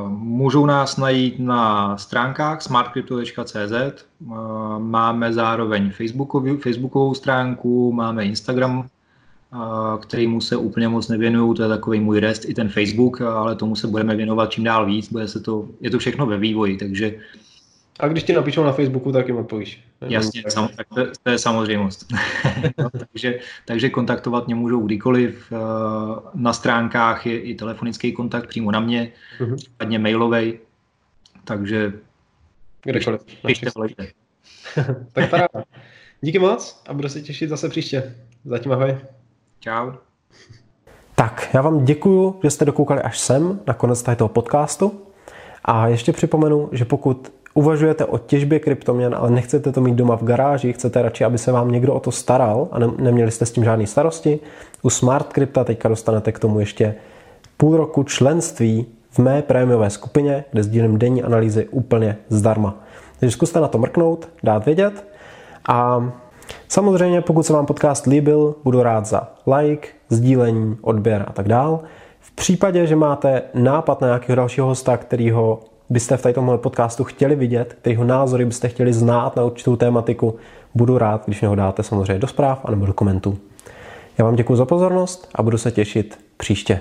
Můžou nás najít na stránkách smartcrypto.cz, máme zároveň Facebookovou, Facebookovou stránku, máme Instagram, kterýmu se úplně moc nevěnuju, to je takový můj rest, i ten Facebook, ale tomu se budeme věnovat čím dál víc, bude se to, je to všechno ve vývoji, takže A když ti napíšou na Facebooku, tak jim odpovíš. Jasně, sam, tak to, to je samozřejmost. no, takže, takže kontaktovat mě můžou kdykoliv. Eh, na stránkách je i telefonický kontakt přímo na mě, případně mailovej. Takže Kdekoliv. Pište, tak paráda. Díky moc a budu se těšit zase příště. Zatím ahoj. Čau. Tak, já vám děkuju, že jste dokoukali až sem, na konec toho podcastu. A ještě připomenu, že pokud uvažujete o těžbě kryptoměn, ale nechcete to mít doma v garáži, chcete radši, aby se vám někdo o to staral a ne, neměli jste s tím žádný starosti, u Smart Crypta teďka dostanete k tomu ještě půl roku členství v mé prémiové skupině, kde sdílím denní analýzy úplně zdarma. Takže zkuste na to mrknout, dát vědět a samozřejmě pokud se vám podcast líbil, budu rád za like, sdílení, odběr a tak dál. V případě, že máte nápad na nějakého dalšího hosta, kterýho byste v tomhle podcastu chtěli vidět, kterýho názory byste chtěli znát na určitou tématiku, budu rád, když mě ho dáte samozřejmě do zpráv anebo do komentů. Já vám děkuji za pozornost a budu se těšit příště.